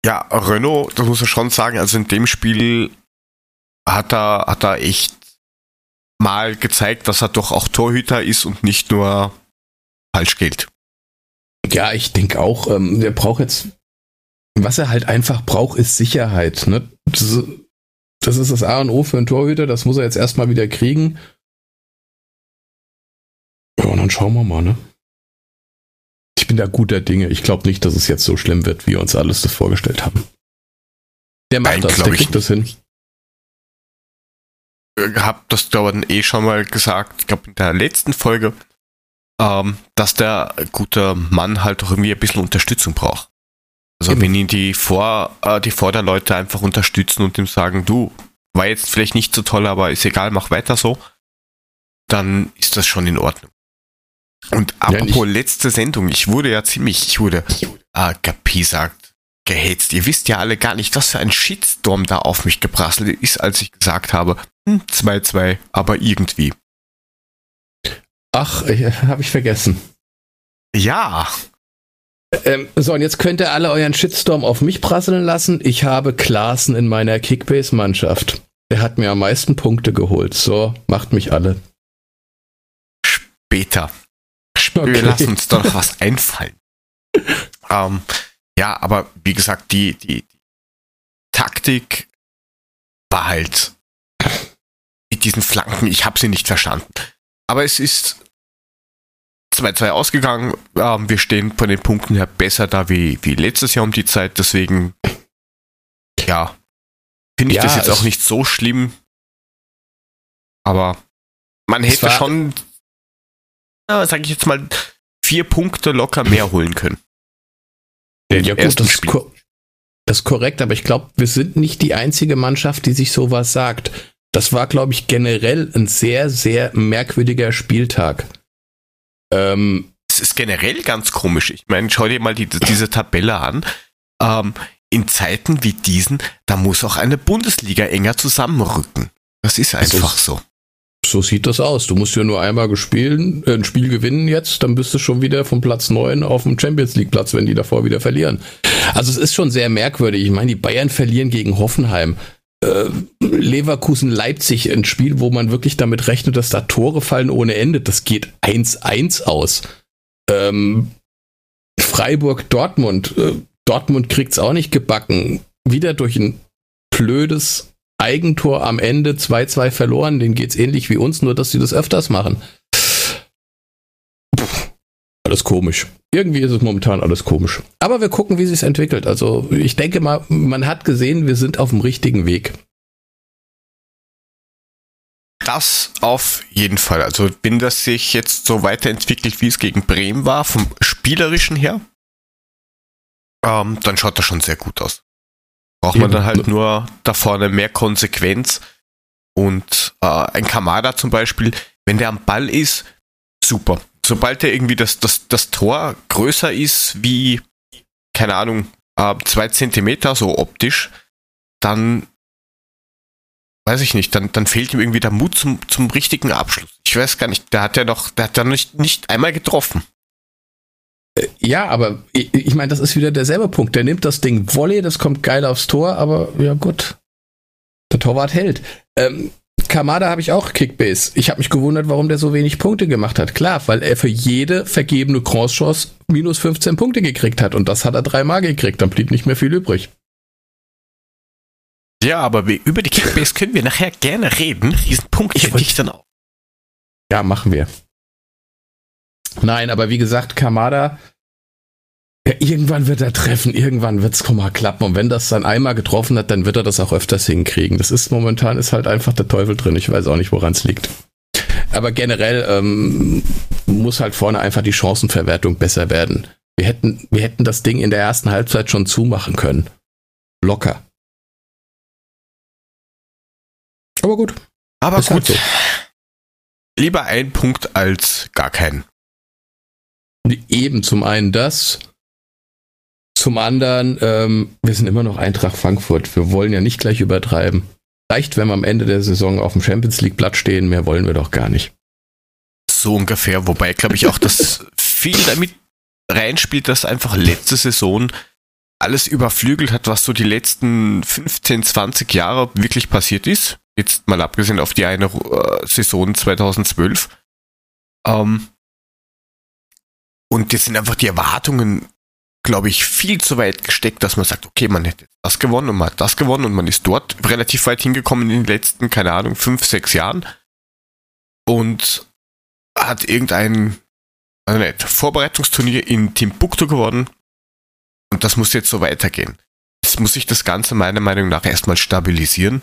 S2: ja, Renault, das muss man schon sagen, also in dem Spiel hat er, hat er echt mal gezeigt, dass er doch auch Torhüter ist und nicht nur falsch gilt.
S3: Ja, ich denke auch, ähm, der braucht jetzt was er halt einfach braucht, ist Sicherheit. Ne? Das, das ist das A und O für einen Torhüter, das muss er jetzt erstmal wieder kriegen. Ja, und dann schauen wir mal, ne? Ich bin da guter Dinge. Ich glaube nicht, dass es jetzt so schlimm wird, wie wir uns alles das vorgestellt haben. Der macht Nein, das, der kriegt das hin.
S2: Ich hab das dauernd eh schon mal gesagt, ich glaube in der letzten Folge, ähm, dass der gute Mann halt auch irgendwie ein bisschen Unterstützung braucht. Also wenn ihn die, Vor, äh, die Vorderleute einfach unterstützen und ihm sagen, du, war jetzt vielleicht nicht so toll, aber ist egal, mach weiter so, dann ist das schon in Ordnung. Und apropos ja, letzte Sendung, ich wurde ja ziemlich, ich wurde, äh, gepiesackt, gehetzt. Ihr wisst ja alle gar nicht, was für ein Shitstorm da auf mich geprasselt ist, als ich gesagt habe, 2-2, hm, aber irgendwie.
S3: Ach, [LAUGHS] habe ich vergessen.
S2: Ja,
S3: ähm, so, und jetzt könnt ihr alle euren Shitstorm auf mich prasseln lassen. Ich habe Klaassen in meiner Kickbase-Mannschaft. Er hat mir am meisten Punkte geholt. So, macht mich alle.
S2: später. Okay. Wir lassen uns da noch was einfallen. [LAUGHS] ähm, ja, aber wie gesagt, die, die, die Taktik war halt mit diesen Flanken, ich habe sie nicht verstanden. Aber es ist 2-2 ausgegangen. Ähm, wir stehen von den Punkten her besser da wie, wie letztes Jahr um die Zeit. Deswegen, ja, finde ich ja, das jetzt auch nicht so schlimm. Aber man hätte schon, äh, sage ich jetzt mal, vier Punkte locker mehr holen können.
S3: Ja, gut, das ist, das ist korrekt, aber ich glaube, wir sind nicht die einzige Mannschaft, die sich sowas sagt. Das war, glaube ich, generell ein sehr, sehr merkwürdiger Spieltag.
S2: Ähm, es ist generell ganz komisch. Ich meine, schau dir mal die, diese Tabelle an. Ähm, in Zeiten wie diesen, da muss auch eine Bundesliga enger zusammenrücken. Das ist einfach so.
S3: So sieht das aus. Du musst ja nur einmal gespielen, äh, ein Spiel gewinnen jetzt, dann bist du schon wieder vom Platz 9 auf dem Champions League Platz, wenn die davor wieder verlieren. Also es ist schon sehr merkwürdig. Ich meine, die Bayern verlieren gegen Hoffenheim. Äh, Leverkusen Leipzig ein Spiel, wo man wirklich damit rechnet, dass da Tore fallen ohne Ende. Das geht 1-1 aus. Ähm, Freiburg Dortmund. Äh, Dortmund kriegt's auch nicht gebacken. Wieder durch ein blödes Eigentor am Ende 2-2 verloren. Denen geht's ähnlich wie uns, nur dass sie das öfters machen. Alles komisch. Irgendwie ist es momentan alles komisch. Aber wir gucken, wie sich entwickelt. Also ich denke mal, man hat gesehen, wir sind auf dem richtigen Weg.
S2: Das auf jeden Fall. Also wenn das sich jetzt so weiterentwickelt, wie es gegen Bremen war, vom spielerischen her, ähm, dann schaut das schon sehr gut aus. Braucht man dann halt nur da vorne mehr Konsequenz. Und äh, ein Kamada zum Beispiel, wenn der am Ball ist, super. Sobald der irgendwie das, das, das Tor größer ist wie, keine Ahnung, äh, zwei Zentimeter, so optisch, dann weiß ich nicht, dann, dann fehlt ihm irgendwie der Mut zum, zum richtigen Abschluss. Ich weiß gar nicht, der hat ja noch, der hat ja nicht, nicht einmal getroffen.
S3: Äh, ja, aber ich, ich meine, das ist wieder derselbe Punkt. Der nimmt das Ding Volley, das kommt geil aufs Tor, aber ja gut. Der Torwart hält. Ähm, Kamada habe ich auch Kickbase. Ich habe mich gewundert, warum der so wenig Punkte gemacht hat. Klar, weil er für jede vergebene Crosschance minus 15 Punkte gekriegt hat. Und das hat er dreimal gekriegt. Dann blieb nicht mehr viel übrig.
S2: Ja, aber über die Kickbase können wir nachher gerne reden. Diesen Punkt ich hätte ich dann auch.
S3: Ja, machen wir. Nein, aber wie gesagt, Kamada, ja, irgendwann wird er treffen, irgendwann wird es mal klappen. Und wenn das dann einmal getroffen hat, dann wird er das auch öfters hinkriegen. Das ist momentan ist halt einfach der Teufel drin. Ich weiß auch nicht, woran es liegt. Aber generell ähm, muss halt vorne einfach die Chancenverwertung besser werden. Wir hätten, wir hätten das Ding in der ersten Halbzeit schon zumachen können. Locker.
S2: Aber gut. Aber ist gut. Halt so. Lieber ein Punkt als gar keinen.
S3: Eben zum einen das. Zum anderen, ähm, wir sind immer noch Eintracht Frankfurt. Wir wollen ja nicht gleich übertreiben. Reicht, wenn wir am Ende der Saison auf dem Champions League Platz stehen, mehr wollen wir doch gar nicht.
S2: So ungefähr, wobei glaube ich auch, dass [LAUGHS] viel damit reinspielt, dass einfach letzte Saison alles überflügelt hat, was so die letzten 15, 20 Jahre wirklich passiert ist. Jetzt mal abgesehen auf die eine äh, Saison 2012. Ähm, und jetzt sind einfach die Erwartungen, glaube ich, viel zu weit gesteckt, dass man sagt, okay, man hätte das gewonnen und man hat das gewonnen und man ist dort relativ weit hingekommen in den letzten, keine Ahnung, fünf, sechs Jahren. Und hat irgendein also nicht, Vorbereitungsturnier in Timbuktu gewonnen. Und das muss jetzt so weitergehen. Jetzt muss sich das Ganze meiner Meinung nach erstmal stabilisieren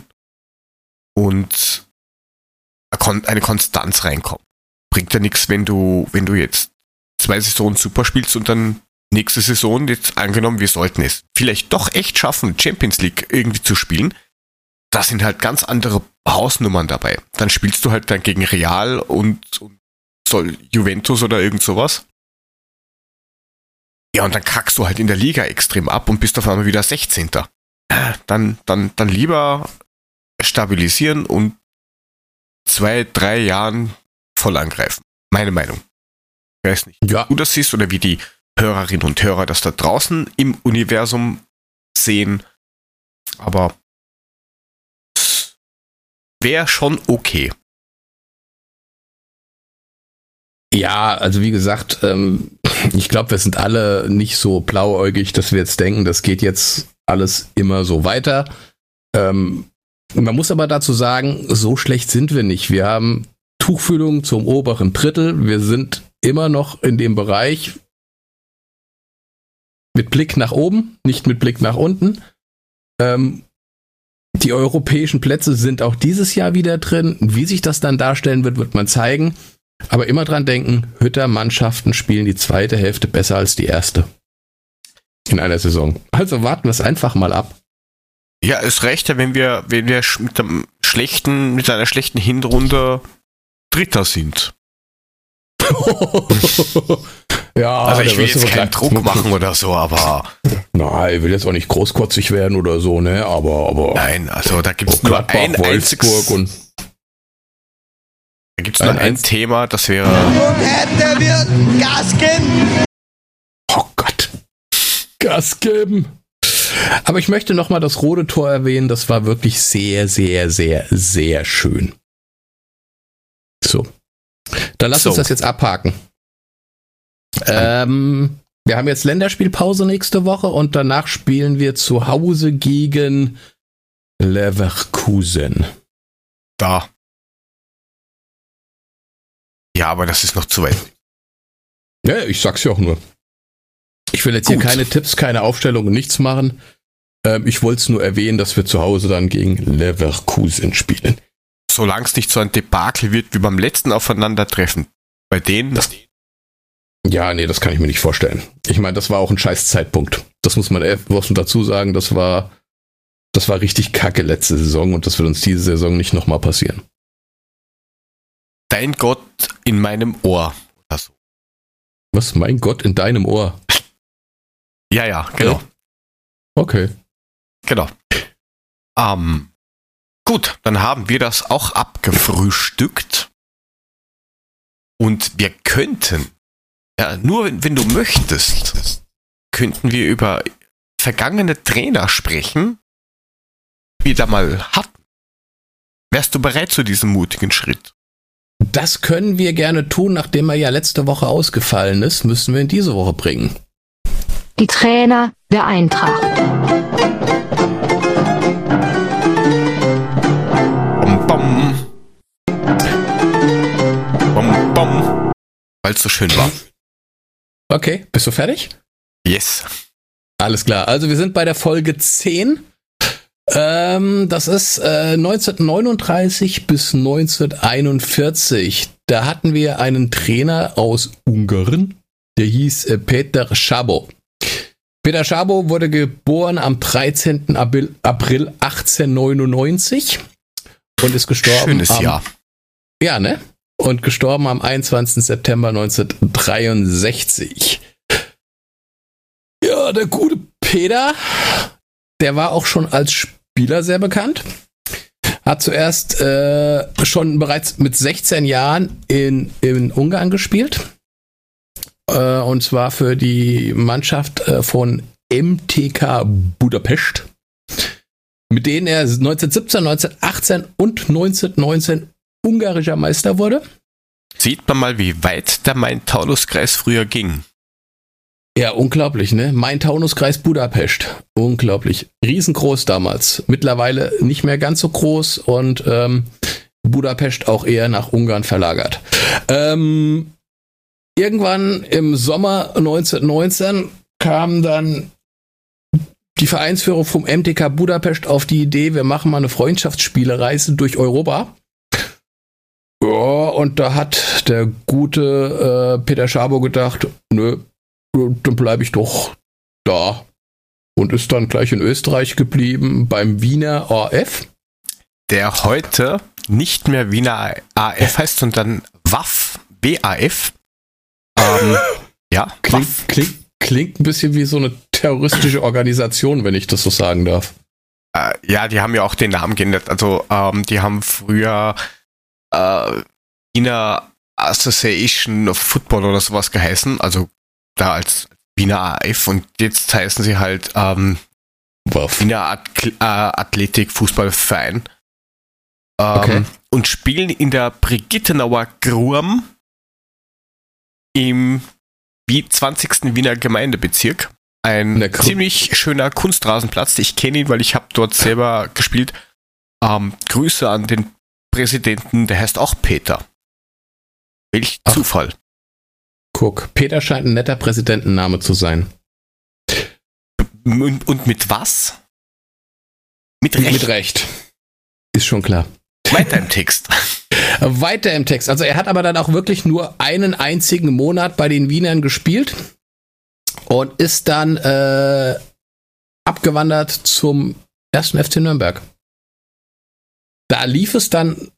S2: und eine Konstanz reinkommen. Bringt ja nichts, wenn du, wenn du jetzt zwei Saisonen super spielst und dann nächste Saison jetzt angenommen, wir sollten es vielleicht doch echt schaffen, Champions League irgendwie zu spielen. Da sind halt ganz andere Hausnummern dabei. Dann spielst du halt dann gegen Real und, und soll Juventus oder irgend sowas. Ja, und dann kackst du halt in der Liga extrem ab und bist auf einmal wieder 16. Dann, dann, dann lieber stabilisieren und zwei, drei Jahren voll angreifen. Meine Meinung. Ich weiß nicht, ja. wie du das siehst oder wie die Hörerinnen und Hörer das da draußen im Universum sehen. Aber wäre schon okay.
S3: Ja, also wie gesagt, ähm, [CLEARS THROAT] ich glaube, wir sind alle nicht so blauäugig, dass wir jetzt denken, das geht jetzt alles immer so weiter. Ähm, man muss aber dazu sagen, so schlecht sind wir nicht. Wir haben Tuchfühlung zum oberen Drittel. Wir sind immer noch in dem Bereich mit Blick nach oben, nicht mit Blick nach unten. Ähm, die europäischen Plätze sind auch dieses Jahr wieder drin. Wie sich das dann darstellen wird, wird man zeigen. Aber immer dran denken, Hütter-Mannschaften spielen die zweite Hälfte besser als die erste. In einer Saison. Also warten wir es einfach mal ab.
S2: Ja, ist recht, wenn wir, wenn wir mit einem schlechten, mit einer schlechten Hinrunde Dritter sind. [LAUGHS] ja, also ich will jetzt keinen Druck machen oder so, aber. [LAUGHS]
S3: Nein, ich will jetzt auch nicht großkotzig werden oder so, ne? Aber, aber.
S2: Nein, also da gibt es nur ein einziges. Und da gibt es nur ein, ein Thema, das wäre. Hätte wird Gas
S3: geben. Oh Gott. Gas geben. Aber ich möchte nochmal das rote Tor erwähnen. Das war wirklich sehr, sehr, sehr, sehr schön. So. Dann lass so. uns das jetzt abhaken. Ähm, wir haben jetzt Länderspielpause nächste Woche und danach spielen wir zu Hause gegen Leverkusen.
S2: Da. Ja, aber das ist noch zu weit.
S3: Ja, ich sag's ja auch nur. Ich will jetzt Gut. hier keine Tipps, keine Aufstellungen, nichts machen. Ähm, ich wollte es nur erwähnen, dass wir zu Hause dann gegen Leverkusen spielen.
S2: Solange es nicht so ein Debakel wird wie beim letzten Aufeinandertreffen. Bei denen. Das,
S3: ja, nee, das kann ich mir nicht vorstellen. Ich meine, das war auch ein scheiß Zeitpunkt. Das muss man, muss man dazu sagen. Das war, das war richtig kacke letzte Saison und das wird uns diese Saison nicht nochmal passieren.
S2: Dein Gott in meinem Ohr.
S3: Also. Was? Mein Gott in deinem Ohr?
S2: Ja, ja, genau.
S3: Okay.
S2: Genau. Ähm, gut, dann haben wir das auch abgefrühstückt. Und wir könnten, ja, nur wenn, wenn du möchtest, könnten wir über vergangene Trainer sprechen, die wir da mal hatten. Wärst du bereit zu diesem mutigen Schritt?
S3: Das können wir gerne tun, nachdem er ja letzte Woche ausgefallen ist, müssen wir in diese Woche bringen.
S1: Die Trainer der Eintracht.
S2: Bom, bom. Bom, bom. Weil es so schön war.
S3: Okay, bist du fertig?
S2: Yes.
S3: Alles klar. Also wir sind bei der Folge 10. Ähm, das ist äh, 1939 bis 1941. Da hatten wir einen Trainer aus Ungarn, der hieß äh, Peter Schabo. Peter Schabo wurde geboren am 13. April, April 1899 und ist gestorben.
S2: Schönes
S3: am,
S2: Jahr.
S3: Ja, ne? Und gestorben am 21. September 1963. Ja, der gute Peter, der war auch schon als Spieler sehr bekannt. Hat zuerst äh, schon bereits mit 16 Jahren in, in Ungarn gespielt äh, und zwar für die Mannschaft äh, von MTK Budapest, mit denen er 1917, 1918 und 1919 ungarischer Meister wurde.
S2: Sieht man mal, wie weit der Main-Taunus-Kreis früher ging.
S3: Ja, unglaublich, ne? Main-Taunus-Kreis Budapest. Unglaublich. Riesengroß damals. Mittlerweile nicht mehr ganz so groß und ähm, Budapest auch eher nach Ungarn verlagert. Ähm, irgendwann im Sommer 1919 kam dann die Vereinsführung vom MTK Budapest auf die Idee, wir machen mal eine Freundschaftsspielereise durch Europa. Ja, und da hat der gute äh, Peter Schabo gedacht, nö, dann bleibe ich doch da. Und ist dann gleich in Österreich geblieben beim Wiener AF.
S2: Der heute nicht mehr Wiener AF heißt, sondern WAF, BAF.
S3: Ähm, [LAUGHS] ja, klingt, klingt, klingt ein bisschen wie so eine terroristische Organisation, wenn ich das so sagen darf.
S2: Äh, ja, die haben ja auch den Namen geändert. Also, ähm, die haben früher äh, Wiener Association of Football oder sowas geheißen. Also, da als Wiener AF und jetzt heißen sie halt ähm, Wiener Athlet äh, Athletik Fußballverein. Ähm, okay. Und spielen in der Brigittenauer Grum im 20. Wiener Gemeindebezirk. Ein ziemlich schöner Kunstrasenplatz. Ich kenne ihn, weil ich habe dort selber gespielt. Ähm, Grüße an den Präsidenten, der heißt auch Peter. Welch Ach. Zufall.
S3: Guck, Peter scheint ein netter Präsidentenname zu sein.
S2: Und, und mit was?
S3: Mit Recht. Mit Recht. Ist schon klar.
S2: Weiter im Text. [LAUGHS]
S3: Weiter im Text. Also er hat aber dann auch wirklich nur einen einzigen Monat bei den Wienern gespielt und ist dann äh, abgewandert zum ersten FC Nürnberg. Da lief es dann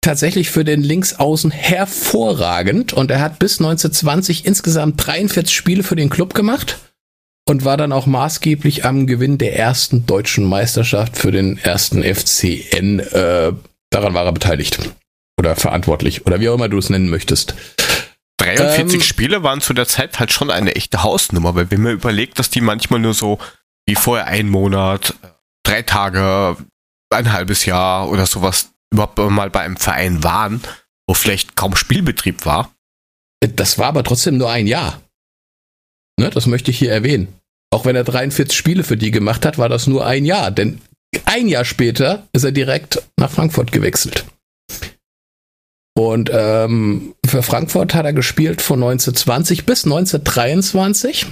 S3: tatsächlich für den Linksaußen hervorragend und er hat bis 1920 insgesamt 43 Spiele für den Club gemacht und war dann auch maßgeblich am Gewinn der ersten deutschen Meisterschaft für den ersten FCN. Äh, daran war er beteiligt oder verantwortlich oder wie auch immer du es nennen möchtest.
S2: 43 ähm, Spiele waren zu der Zeit halt schon eine echte Hausnummer, weil wenn man überlegt, dass die manchmal nur so wie vorher ein Monat, drei Tage, ein halbes Jahr oder sowas überhaupt mal bei einem Verein waren, wo vielleicht kaum Spielbetrieb war.
S3: Das war aber trotzdem nur ein Jahr. Ne, das möchte ich hier erwähnen. Auch wenn er 43 Spiele für die gemacht hat, war das nur ein Jahr, denn ein Jahr später ist er direkt nach Frankfurt gewechselt. Und ähm, für Frankfurt hat er gespielt von 1920 bis 1923.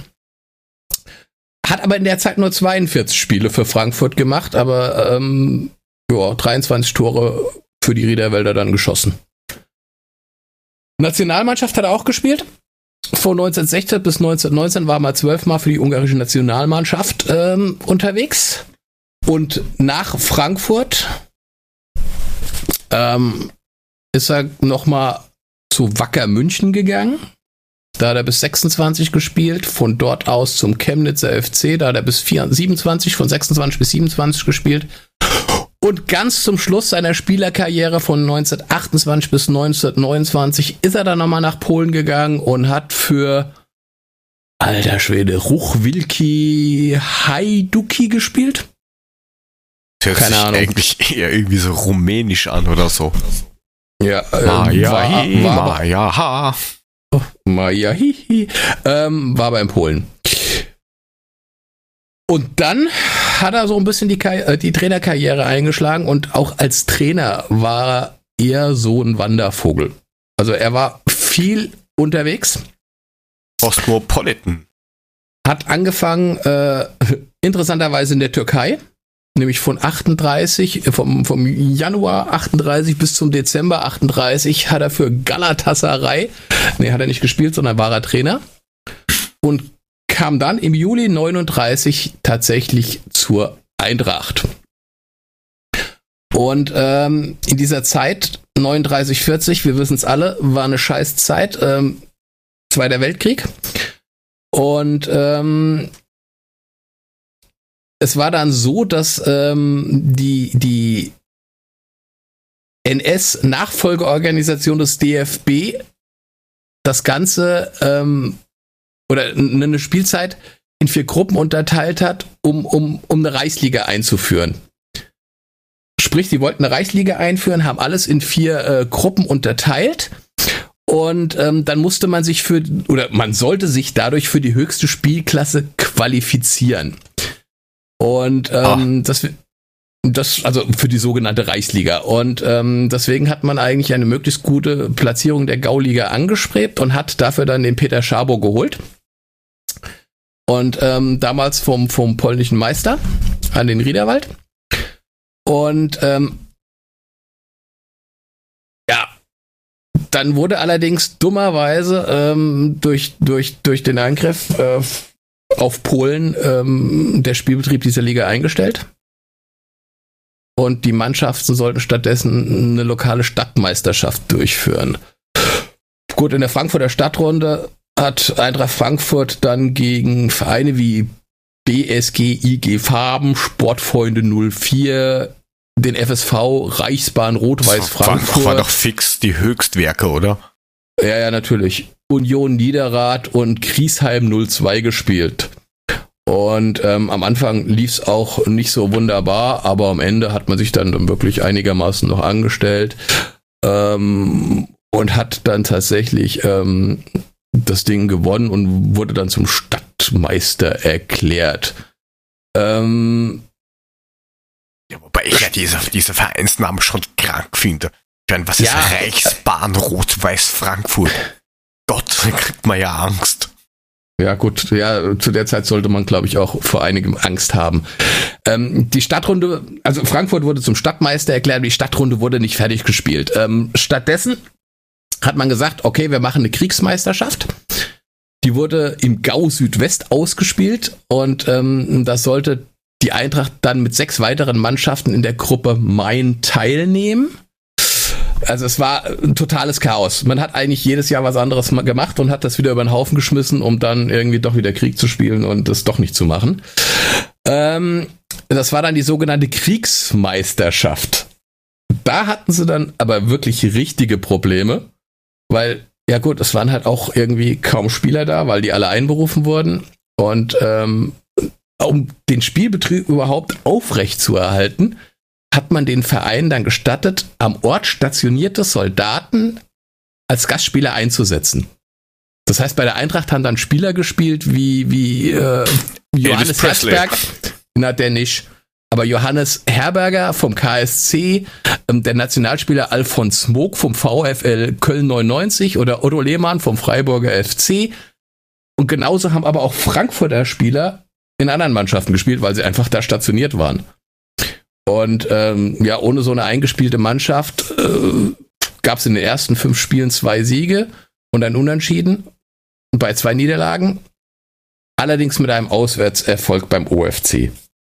S3: Hat aber in der Zeit nur 42 Spiele für Frankfurt gemacht, aber ähm, ja, 23 Tore für die Riederwälder dann geschossen. Nationalmannschaft hat er auch gespielt. Von 1916 bis 1919 war er mal zwölfmal für die ungarische Nationalmannschaft ähm, unterwegs. Und nach Frankfurt ähm, ist er nochmal zu Wacker München gegangen. Da hat er bis 26 gespielt, von dort aus zum Chemnitzer FC, da hat er bis 24, 27, von 26 bis 27 gespielt. Und ganz zum Schluss seiner Spielerkarriere von 1928 bis 1929 ist er dann nochmal nach Polen gegangen und hat für, alter Schwede, Ruchwilki Hajduki gespielt.
S2: Das hört Keine sich Ahnung. eigentlich eher irgendwie so rumänisch an oder so.
S3: Ja, ähm, Maja, war, war, Maja, ha. Maja, hi, ähm, war aber in Polen. Und dann hat er so ein bisschen die, äh, die Trainerkarriere eingeschlagen und auch als Trainer war er eher so ein Wandervogel. Also er war viel unterwegs.
S2: Cosmopolitan.
S3: Hat angefangen, äh, [LAUGHS] interessanterweise in der Türkei, nämlich von 38, vom, vom Januar 38 bis zum Dezember 38 hat er für Galatasaray, nee, hat er nicht gespielt, sondern war er Trainer. Und kam dann im Juli 39 tatsächlich zur Eintracht. Und ähm, in dieser Zeit, 39, 40, wir wissen es alle, war eine scheiß Zeit, ähm, Zweiter Weltkrieg. Und ähm, es war dann so, dass ähm, die, die NS-Nachfolgeorganisation des DFB das Ganze ähm, oder eine Spielzeit in vier Gruppen unterteilt hat, um, um, um eine Reichsliga einzuführen. Sprich, die wollten eine Reichsliga einführen, haben alles in vier äh, Gruppen unterteilt. Und ähm, dann musste man sich für, oder man sollte sich dadurch für die höchste Spielklasse qualifizieren. Und ähm, das, das, also für die sogenannte Reichsliga. Und ähm, deswegen hat man eigentlich eine möglichst gute Platzierung der Gauliga angestrebt und hat dafür dann den Peter Schabo geholt. Und ähm, damals vom, vom polnischen Meister an den Riederwald. Und ähm, ja, dann wurde allerdings dummerweise ähm, durch, durch, durch den Angriff äh, auf Polen ähm, der Spielbetrieb dieser Liga eingestellt. Und die Mannschaften sollten stattdessen eine lokale Stadtmeisterschaft durchführen. Gut, in der Frankfurter Stadtrunde hat Eintracht Frankfurt dann gegen Vereine wie BSG, IG Farben, Sportfreunde 04, den FSV, Reichsbahn, Rot-Weiß Frankfurt.
S2: War, war doch fix die Höchstwerke, oder?
S3: Ja, ja, natürlich. Union Niederrad und Griesheim 02 gespielt. Und ähm, am Anfang lief es auch nicht so wunderbar, aber am Ende hat man sich dann wirklich einigermaßen noch angestellt ähm, und hat dann tatsächlich ähm, das Ding gewonnen und wurde dann zum Stadtmeister erklärt. Ähm,
S2: ja, wobei ich ja diese, diese Vereinsnamen schon krank finde. Ich meine, was ja, ist Reichsbahn Rot-Weiß Frankfurt? Gott, da [LAUGHS] kriegt man ja Angst.
S3: Ja, gut, ja, zu der Zeit sollte man, glaube ich, auch vor einigem Angst haben. Ähm, die Stadtrunde, also Frankfurt wurde zum Stadtmeister erklärt, die Stadtrunde wurde nicht fertig gespielt. Ähm, stattdessen hat man gesagt, okay, wir machen eine Kriegsmeisterschaft. Die wurde im Gau Südwest ausgespielt und ähm, das sollte die Eintracht dann mit sechs weiteren Mannschaften in der Gruppe Main teilnehmen. Also es war ein totales Chaos. Man hat eigentlich jedes Jahr was anderes gemacht und hat das wieder über den Haufen geschmissen, um dann irgendwie doch wieder Krieg zu spielen und das doch nicht zu machen. Ähm, das war dann die sogenannte Kriegsmeisterschaft. Da hatten sie dann aber wirklich richtige Probleme, weil, ja gut, es waren halt auch irgendwie kaum Spieler da, weil die alle einberufen wurden. Und ähm, um den Spielbetrieb überhaupt aufrecht zu erhalten, hat man den Verein dann gestattet, am Ort stationierte Soldaten als Gastspieler einzusetzen. Das heißt, bei der Eintracht haben dann Spieler gespielt wie, wie äh, Johannes Herzberg. Na, der nicht. Aber Johannes Herberger vom KSC, ähm, der Nationalspieler Alfons Smog vom VfL Köln 99 oder Otto Lehmann vom Freiburger FC. Und genauso haben aber auch Frankfurter Spieler in anderen Mannschaften gespielt, weil sie einfach da stationiert waren. Und ähm, ja, ohne so eine eingespielte Mannschaft äh, gab es in den ersten fünf Spielen zwei Siege und ein Unentschieden bei zwei Niederlagen. Allerdings mit einem Auswärtserfolg beim OFC.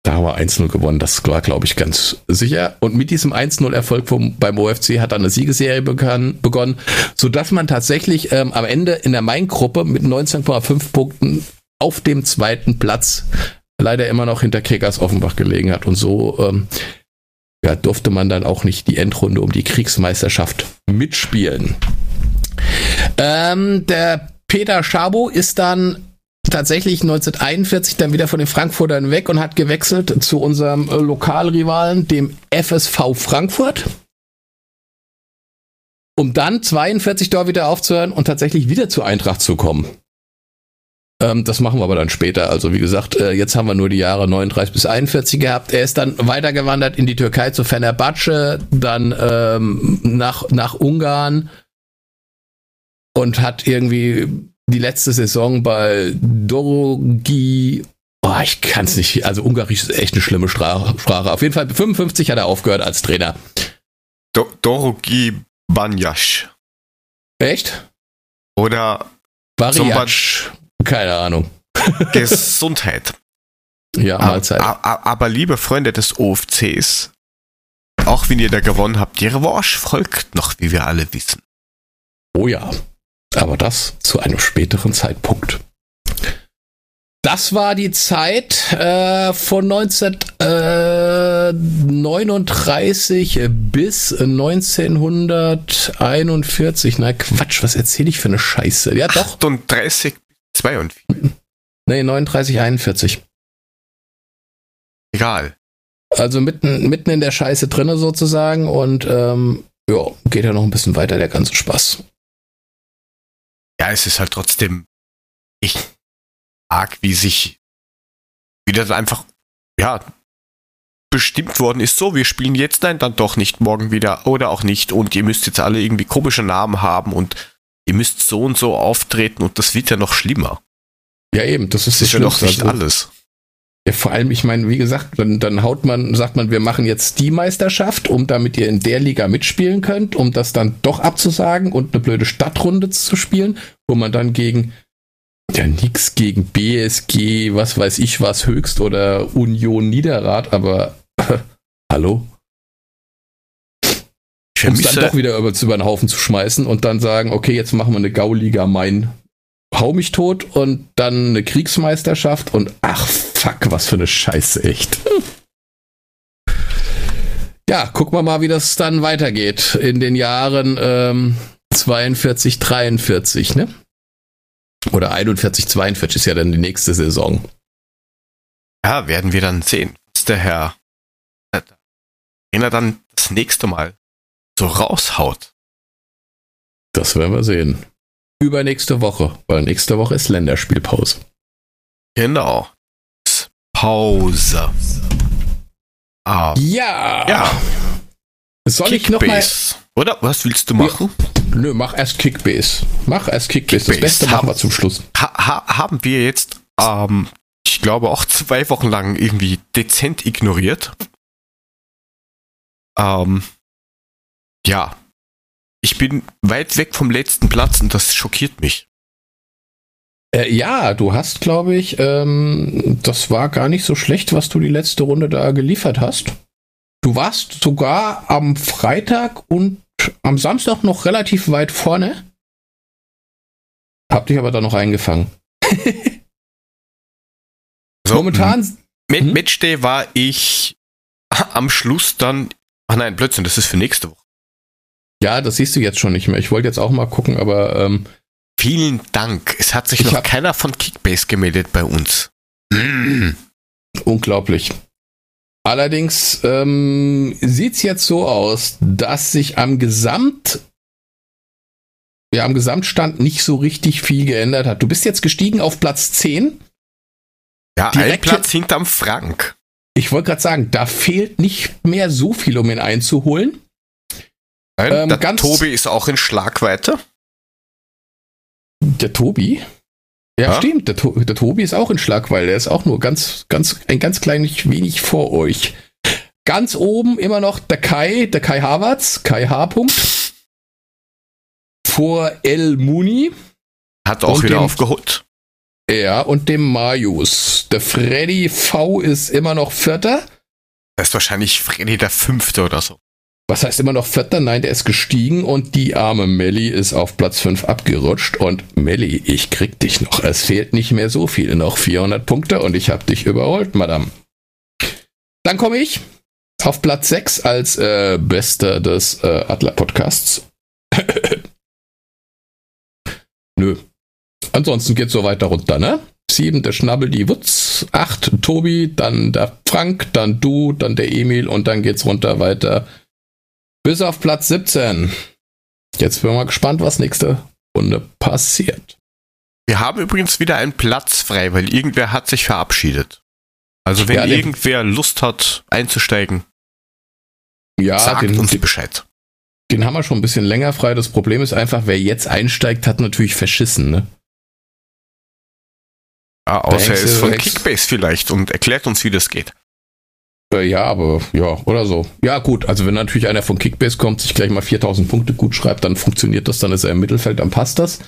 S3: Da haben wir 1-0 gewonnen, das war, glaube ich, ganz sicher. Und mit diesem 1-0-Erfolg beim OFC hat dann eine Siegesserie begonnen, sodass man tatsächlich ähm, am Ende in der Main-Gruppe mit 19,5 Punkten auf dem zweiten Platz leider immer noch hinter Kickers Offenbach gelegen hat. Und so ähm, ja, durfte man dann auch nicht die Endrunde um die Kriegsmeisterschaft mitspielen. Ähm, der Peter Schabo ist dann tatsächlich 1941 dann wieder von den Frankfurtern weg und hat gewechselt zu unserem äh, Lokalrivalen, dem FSV Frankfurt. Um dann 42 dort wieder aufzuhören und tatsächlich wieder zur Eintracht zu kommen. Ähm, das machen wir aber dann später. Also wie gesagt, äh, jetzt haben wir nur die Jahre 39 bis 41 gehabt. Er ist dann weitergewandert in die Türkei zu Fenerbahce, dann ähm, nach, nach Ungarn und hat irgendwie die letzte Saison bei Dorogi Oh, ich kann es nicht. Also Ungarisch ist echt eine schlimme Sprache. Auf jeden Fall 55 hat er aufgehört als Trainer.
S2: Do Dorogi Banyash.
S3: Echt?
S2: Oder
S3: Bariac. Keine Ahnung. [LAUGHS]
S2: Gesundheit.
S3: Ja, Mahlzeit.
S2: Aber liebe Freunde des OFCs, auch wenn ihr da gewonnen habt, die Revanche folgt noch, wie wir alle wissen.
S3: Oh ja, aber das zu einem späteren Zeitpunkt. Das war die Zeit äh, von 1939 bis 1941. Na Quatsch, was erzähle ich für eine Scheiße?
S2: Ja, doch. 38 42.
S3: Nee, 39, 41.
S2: Egal.
S3: Also mitten, mitten in der Scheiße drinne sozusagen und ähm, ja, geht ja noch ein bisschen weiter, der ganze Spaß.
S2: Ja, es ist halt trotzdem ich arg, wie sich wie das einfach, ja, bestimmt worden ist, so, wir spielen jetzt, nein, dann doch nicht, morgen wieder oder auch nicht und ihr müsst jetzt alle irgendwie komische Namen haben und ihr müsst so und so auftreten und das wird ja noch schlimmer.
S3: Ja, eben, das ist
S2: das, das ja noch nicht also, alles.
S3: Ja, vor allem, ich meine, wie gesagt, dann, dann haut man, sagt man, wir machen jetzt die Meisterschaft, um damit ihr in der Liga mitspielen könnt, um das dann doch abzusagen und eine blöde Stadtrunde zu spielen, wo man dann gegen ja nix gegen BSG, was weiß ich was, Höchst oder Union Niederrad, aber äh, [LAUGHS] hallo? Um es dann doch wieder über, über den Haufen zu schmeißen und dann sagen, okay, jetzt machen wir eine Gauliga Main, hau mich tot und dann eine Kriegsmeisterschaft und ach fuck, was für eine Scheiße, echt. Ja, gucken wir mal, wie das dann weitergeht in den Jahren ähm, 42, 43, ne? Oder 41, 42 ist ja dann die nächste Saison.
S2: Ja, werden wir dann sehen, was der Herr Trainer dann das nächste Mal so raushaut.
S3: Das werden wir sehen. übernächste Woche, weil nächste Woche ist Länderspielpause.
S2: Genau. Pause.
S3: Ah. Ja.
S2: Ja.
S3: Soll Kickbase. ich noch mal
S2: Oder was willst du machen?
S3: Ja. Nö, mach erst Kickbase. Mach erst Kickbase. Kickbase. Das Beste machen wir zum Schluss.
S2: Ha ha haben wir jetzt, ähm, ich glaube auch zwei Wochen lang irgendwie dezent ignoriert. Ähm, ja. Ich bin weit weg vom letzten Platz und das schockiert mich.
S3: Äh, ja, du hast, glaube ich, ähm, das war gar nicht so schlecht, was du die letzte Runde da geliefert hast. Du warst sogar am Freitag und am Samstag noch relativ weit vorne. Hab dich aber dann noch eingefangen. [LAUGHS]
S2: so, Momentan. Mit hm? Matchday war ich am Schluss dann. Ach nein, Blödsinn, das ist für nächste Woche.
S3: Ja, das siehst du jetzt schon nicht mehr. Ich wollte jetzt auch mal gucken, aber ähm,
S2: Vielen Dank. Es hat sich ich noch keiner von Kickbase gemeldet bei uns.
S3: Mm. Unglaublich. Allerdings ähm, sieht es jetzt so aus, dass sich am Gesamt ja, am Gesamtstand nicht so richtig viel geändert hat. Du bist jetzt gestiegen auf Platz 10.
S2: Ja, Direkt ein Platz hinterm Frank.
S3: Ich wollte gerade sagen, da fehlt nicht mehr so viel, um ihn einzuholen.
S2: Nein, ähm, der Tobi ist auch in Schlagweite.
S3: Der Tobi? Ja, ja? stimmt. Der, to der, Tobi ist auch in Schlagweil. Der ist auch nur ganz, ganz, ein ganz kleines wenig vor euch. Ganz oben immer noch der Kai, der Kai Havertz, Kai H. -Punkt. Vor El Muni.
S2: Hat auch wieder dem, aufgeholt.
S3: Ja, und dem Marius. Der Freddy V ist immer noch Vierter.
S2: Das ist wahrscheinlich Freddy der Fünfte oder so
S3: was heißt immer noch Vierter? Nein, der ist gestiegen und die arme Melli ist auf Platz 5 abgerutscht. Und Melli, ich krieg dich noch. Es fehlt nicht mehr so viel, noch 400 Punkte und ich hab dich überholt, Madame. Dann komme ich auf Platz 6 als äh, Bester des äh, Adler-Podcasts. [COUGHS] Nö. Ansonsten geht's so weiter runter, ne? 7 der Schnabbel, die Wutz, 8 Tobi, dann der Frank, dann du, dann der Emil und dann geht's runter weiter bis auf Platz 17. Jetzt bin ich mal gespannt, was nächste Runde passiert.
S2: Wir haben übrigens wieder einen Platz frei, weil irgendwer hat sich verabschiedet. Also wenn ja, irgendwer Lust hat einzusteigen,
S3: ja,
S2: sagt den, uns Bescheid.
S3: Den haben wir schon ein bisschen länger frei. Das Problem ist einfach, wer jetzt einsteigt, hat natürlich verschissen, ne?
S2: Ja, außer er ist von Kickbase vielleicht und erklärt uns, wie das geht.
S3: Äh, ja, aber ja, oder so. Ja, gut, also wenn natürlich einer von Kickbase kommt, sich gleich mal 4000 Punkte gut schreibt, dann funktioniert das, dann ist er im Mittelfeld, dann passt das.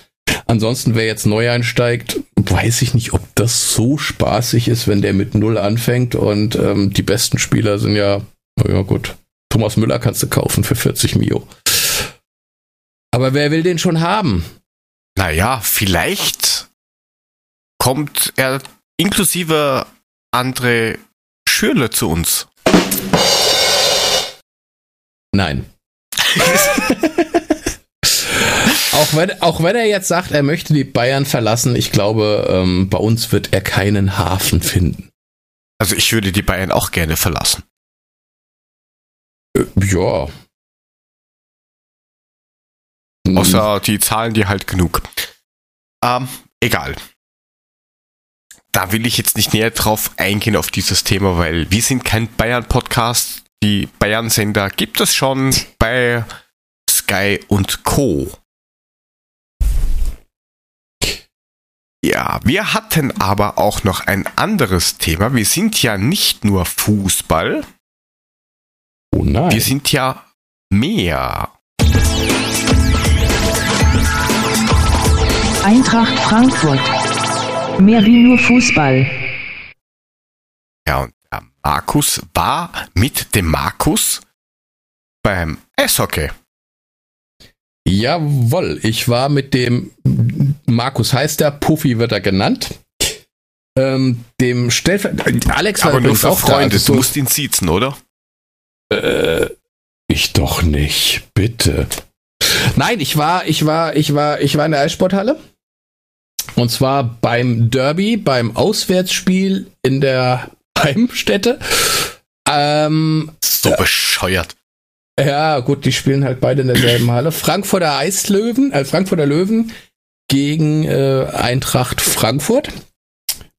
S3: Ansonsten, wer jetzt neu einsteigt, weiß ich nicht, ob das so spaßig ist, wenn der mit Null anfängt und ähm, die besten Spieler sind ja, naja, gut. Thomas Müller kannst du kaufen für 40 Mio. Aber wer will den schon haben?
S2: Naja, vielleicht kommt er inklusive andere Schürle zu uns?
S3: Nein. [LAUGHS] auch, wenn, auch wenn er jetzt sagt, er möchte die Bayern verlassen, ich glaube, ähm, bei uns wird er keinen Hafen finden.
S2: Also ich würde die Bayern auch gerne verlassen.
S3: Äh, ja.
S2: Außer die zahlen dir halt genug. Ähm, egal da will ich jetzt nicht näher drauf eingehen auf dieses Thema, weil wir sind kein Bayern-Podcast. Die Bayern-Sender gibt es schon bei Sky und Co. Ja, wir hatten aber auch noch ein anderes Thema. Wir sind ja nicht nur Fußball.
S3: Oh nein.
S2: Wir sind ja mehr.
S1: Eintracht Frankfurt. Mehr wie nur Fußball.
S2: Ja, und der Markus war mit dem Markus beim Eishockey.
S3: Jawoll, ich war mit dem Markus heißt der, Puffy wird er genannt. Ähm, dem Stellvertreter. Alex
S2: war Aber nur für Freunde, also so, du musst ihn siezen, oder?
S3: Äh, ich doch nicht, bitte. Nein, ich war, ich war, ich war, ich war in der Eissporthalle und zwar beim Derby, beim Auswärtsspiel in der [LAUGHS] Heimstätte. Ähm,
S2: so bescheuert.
S3: Ja, gut, die spielen halt beide in derselben [CLEARS THROAT] Halle. Frankfurter Eislöwen, äh, Frankfurter Löwen gegen äh, Eintracht Frankfurt.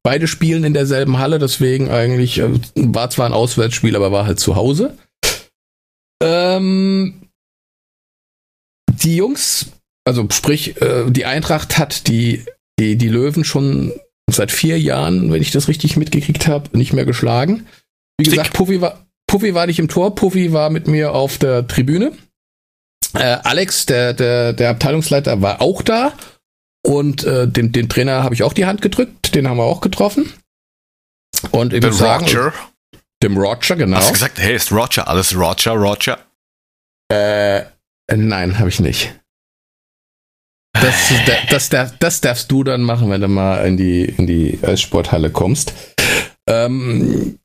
S3: Beide spielen in derselben Halle, deswegen eigentlich äh, war zwar ein Auswärtsspiel, aber war halt zu Hause. Ähm, die Jungs, also sprich, äh, die Eintracht hat die, die, die Löwen schon seit vier Jahren, wenn ich das richtig mitgekriegt habe, nicht mehr geschlagen. Wie gesagt, Puffy war, Puffy war nicht im Tor, Puffy war mit mir auf der Tribüne. Äh, Alex, der, der, der Abteilungsleiter, war auch da. Und äh, den, den Trainer habe ich auch die Hand gedrückt, den haben wir auch getroffen. Und ich würde sagen, Roger. dem Roger, genau.
S2: Hast du gesagt, hey, ist Roger, alles Roger, Roger?
S3: Äh, nein, habe ich nicht. Das, das, das, das, darfst du dann machen, wenn du mal in die, in die Sporthalle kommst. Ähm,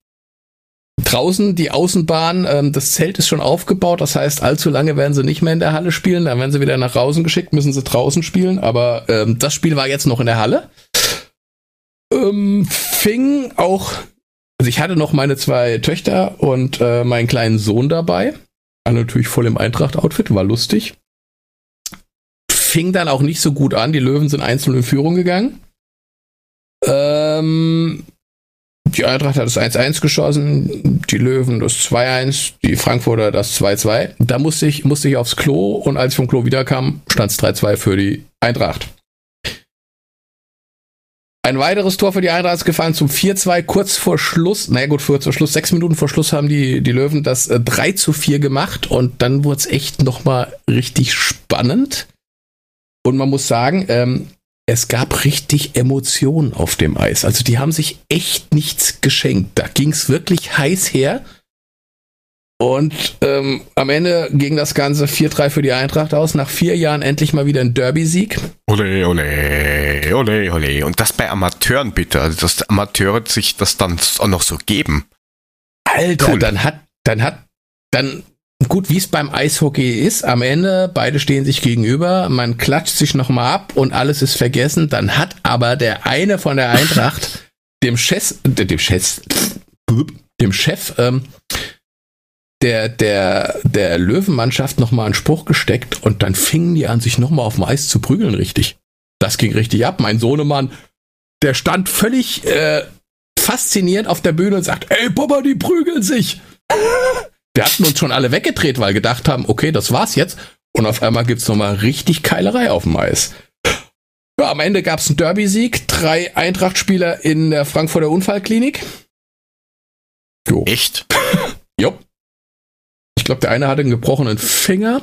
S3: draußen die Außenbahn, ähm, das Zelt ist schon aufgebaut, das heißt, allzu lange werden sie nicht mehr in der Halle spielen, dann werden sie wieder nach draußen geschickt, müssen sie draußen spielen, aber ähm, das Spiel war jetzt noch in der Halle. Ähm, fing auch, also ich hatte noch meine zwei Töchter und äh, meinen kleinen Sohn dabei, alle natürlich voll im Eintracht-Outfit, war lustig. Fing dann auch nicht so gut an, die Löwen sind einzeln in Führung gegangen. Ähm, die Eintracht hat das 1-1 geschossen, die Löwen das 2-1, die Frankfurter das 2-2. Da musste ich, musste ich aufs Klo und als ich vom Klo wiederkam, stand es 3-2 für die Eintracht. Ein weiteres Tor für die Eintracht ist gefallen zum 4-2, kurz vor Schluss. Naja gut, kurz vor Schluss, sechs Minuten vor Schluss haben die, die Löwen das äh, 3 zu 4 gemacht und dann wurde es echt nochmal richtig spannend. Und man muss sagen, ähm, es gab richtig Emotionen auf dem Eis. Also die haben sich echt nichts geschenkt. Da ging es wirklich heiß her. Und ähm, am Ende ging das Ganze 4-3 für die Eintracht aus. Nach vier Jahren endlich mal wieder ein Derby-Sieg.
S2: Ole, ole, ole, ole. Und das bei Amateuren bitte. Also, dass Amateure sich das dann auch noch so geben.
S3: Alter, cool. dann hat, dann hat, dann gut, wie es beim Eishockey ist, am Ende, beide stehen sich gegenüber, man klatscht sich nochmal ab und alles ist vergessen, dann hat aber der eine von der Eintracht [LAUGHS] dem Chef, dem Chef, dem Chef, ähm, der, der, der Löwenmannschaft nochmal einen Spruch gesteckt und dann fingen die an, sich nochmal auf dem Eis zu prügeln, richtig. Das ging richtig ab. Mein Sohnemann, der stand völlig äh, fasziniert auf der Bühne und sagt, ey Papa, die prügeln sich. [LAUGHS] Wir hatten uns schon alle weggedreht, weil gedacht haben, okay, das war's jetzt. Und auf einmal gibt's nochmal richtig Keilerei auf dem Eis. Ja, am Ende gab's einen Derby-Sieg, drei Eintracht-Spieler in der Frankfurter Unfallklinik.
S2: Jo. Echt? [LAUGHS]
S3: jo. Ich glaube, der eine hatte einen gebrochenen Finger.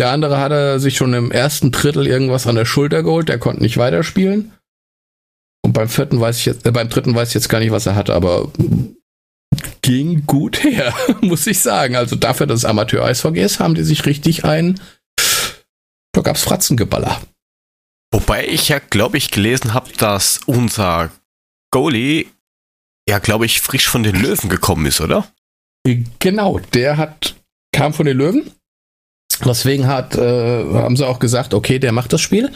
S3: Der andere hatte sich schon im ersten Drittel irgendwas an der Schulter geholt, der konnte nicht weiterspielen. Und beim vierten weiß ich jetzt, äh, beim dritten weiß ich jetzt gar nicht, was er hatte, aber ging gut her, [LAUGHS] muss ich sagen. Also dafür, dass es Amateur-Eishockey ist, haben die sich richtig ein. Da gab's Fratzengeballer.
S2: Wobei ich ja, glaube ich, gelesen habe, dass unser Goalie ja, glaube ich, frisch von den Löwen gekommen ist, oder?
S3: Genau, der hat kam von den Löwen. Deswegen hat, äh, haben sie auch gesagt, okay, der macht das Spiel.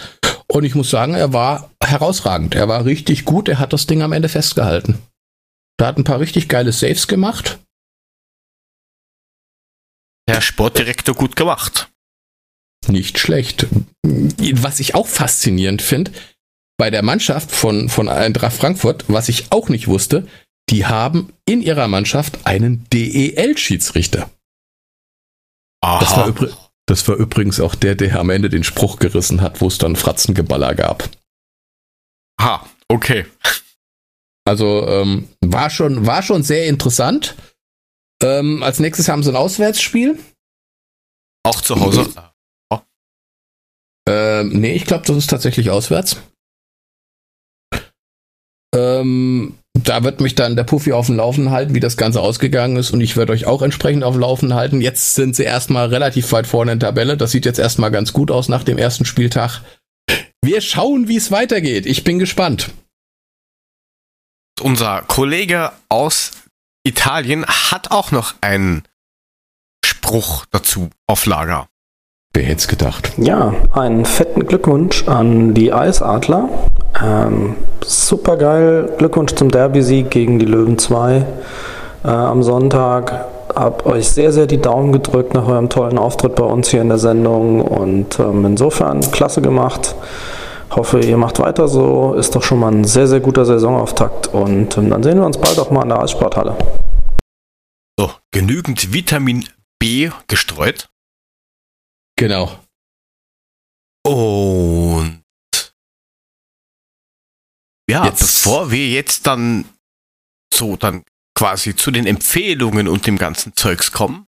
S3: Und ich muss sagen, er war herausragend. Er war richtig gut. Er hat das Ding am Ende festgehalten. Da hat ein paar richtig geile Saves gemacht.
S2: Herr Sportdirektor gut gemacht.
S3: Nicht schlecht. Was ich auch faszinierend finde, bei der Mannschaft von, von Eintracht Frankfurt, was ich auch nicht wusste, die haben in ihrer Mannschaft einen DEL-Schiedsrichter. Das war, das war übrigens auch der, der am Ende den Spruch gerissen hat, wo es dann Fratzengeballer gab.
S2: Ha, okay.
S3: Also ähm, war, schon, war schon sehr interessant. Ähm, als nächstes haben sie ein Auswärtsspiel.
S2: Auch zu Hause?
S3: Oh. Ähm, nee, ich glaube, das ist tatsächlich auswärts. Ähm, da wird mich dann der Puffy auf dem Laufen halten, wie das Ganze ausgegangen ist und ich werde euch auch entsprechend auf dem Laufen halten. Jetzt sind sie erstmal relativ weit vorne in der Tabelle. Das sieht jetzt erstmal ganz gut aus nach dem ersten Spieltag. Wir schauen, wie es weitergeht. Ich bin gespannt
S2: unser Kollege aus Italien hat auch noch einen Spruch dazu auf Lager.
S3: Wer hätte es gedacht?
S4: Ja, einen fetten Glückwunsch an die Eisadler. Ähm, Super geil. Glückwunsch zum Derby-Sieg gegen die Löwen 2 äh, am Sonntag. Hab euch sehr, sehr die Daumen gedrückt nach eurem tollen Auftritt bei uns hier in der Sendung und ähm, insofern klasse gemacht Hoffe, ihr macht weiter so. Ist doch schon mal ein sehr, sehr guter Saisonauftakt. Und dann sehen wir uns bald auch mal in der Eissporthalle.
S2: So, genügend Vitamin B gestreut.
S3: Genau.
S2: Und ja, jetzt. bevor wir jetzt dann so dann quasi zu den Empfehlungen und dem ganzen Zeugs kommen,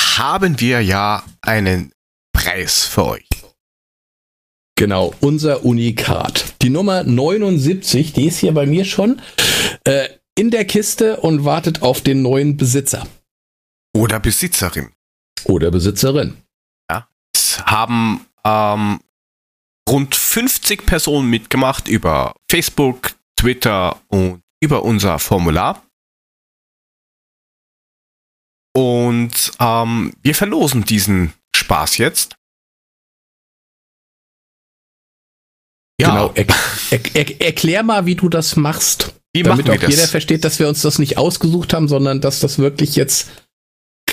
S2: haben wir ja einen Preis für euch.
S3: Genau, unser Unikat. Die Nummer 79, die ist hier bei mir schon äh, in der Kiste und wartet auf den neuen Besitzer.
S2: Oder Besitzerin.
S3: Oder Besitzerin.
S2: Ja, es haben ähm, rund 50 Personen mitgemacht über Facebook, Twitter und über unser Formular. Und ähm, wir verlosen diesen Spaß jetzt.
S3: Ja. Genau. Er, er, er, erklär mal, wie du das machst. Wie damit auch jeder versteht, dass wir uns das nicht ausgesucht haben, sondern dass das wirklich jetzt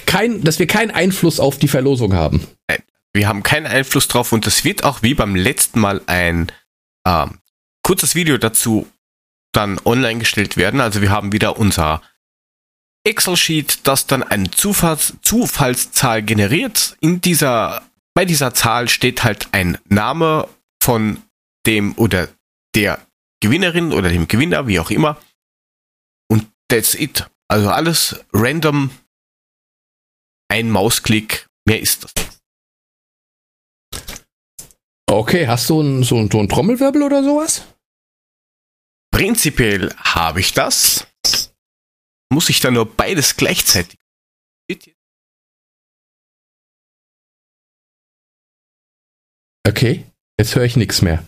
S3: kein, dass wir keinen Einfluss auf die Verlosung haben.
S2: Nein, wir haben keinen Einfluss drauf und es wird auch wie beim letzten Mal ein ähm, kurzes Video dazu dann online gestellt werden. Also wir haben wieder unser Excel-Sheet, das dann eine Zufalls Zufallszahl generiert. In dieser, bei dieser Zahl steht halt ein Name von dem oder der Gewinnerin oder dem Gewinner, wie auch immer. Und that's it. Also alles random. Ein Mausklick, mehr ist das.
S3: Okay, hast du ein, so, so einen Trommelwirbel oder sowas?
S2: Prinzipiell habe ich das. Muss ich dann nur beides gleichzeitig?
S3: Okay, jetzt höre ich nichts mehr.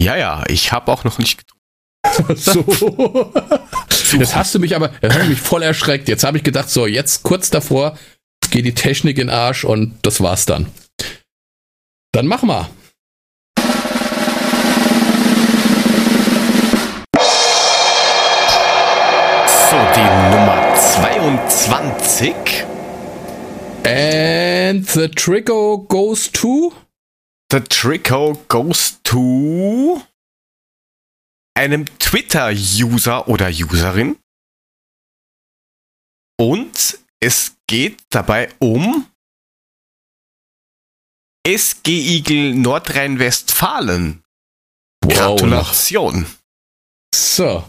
S2: Ja, ja, ich habe auch noch nicht
S3: gedrückt. [LAUGHS] so. Jetzt hast du mich aber, jetzt hast du mich voll erschreckt. Jetzt habe ich gedacht, so, jetzt kurz davor geht die Technik in Arsch und das war's dann. Dann mach mal.
S2: So, die Nummer 22.
S3: And the Trico goes to?
S2: The Trico goes to einem Twitter-User oder Userin. Und es geht dabei um SG Igel Nordrhein-Westfalen. Wow. Gratulation.
S3: So.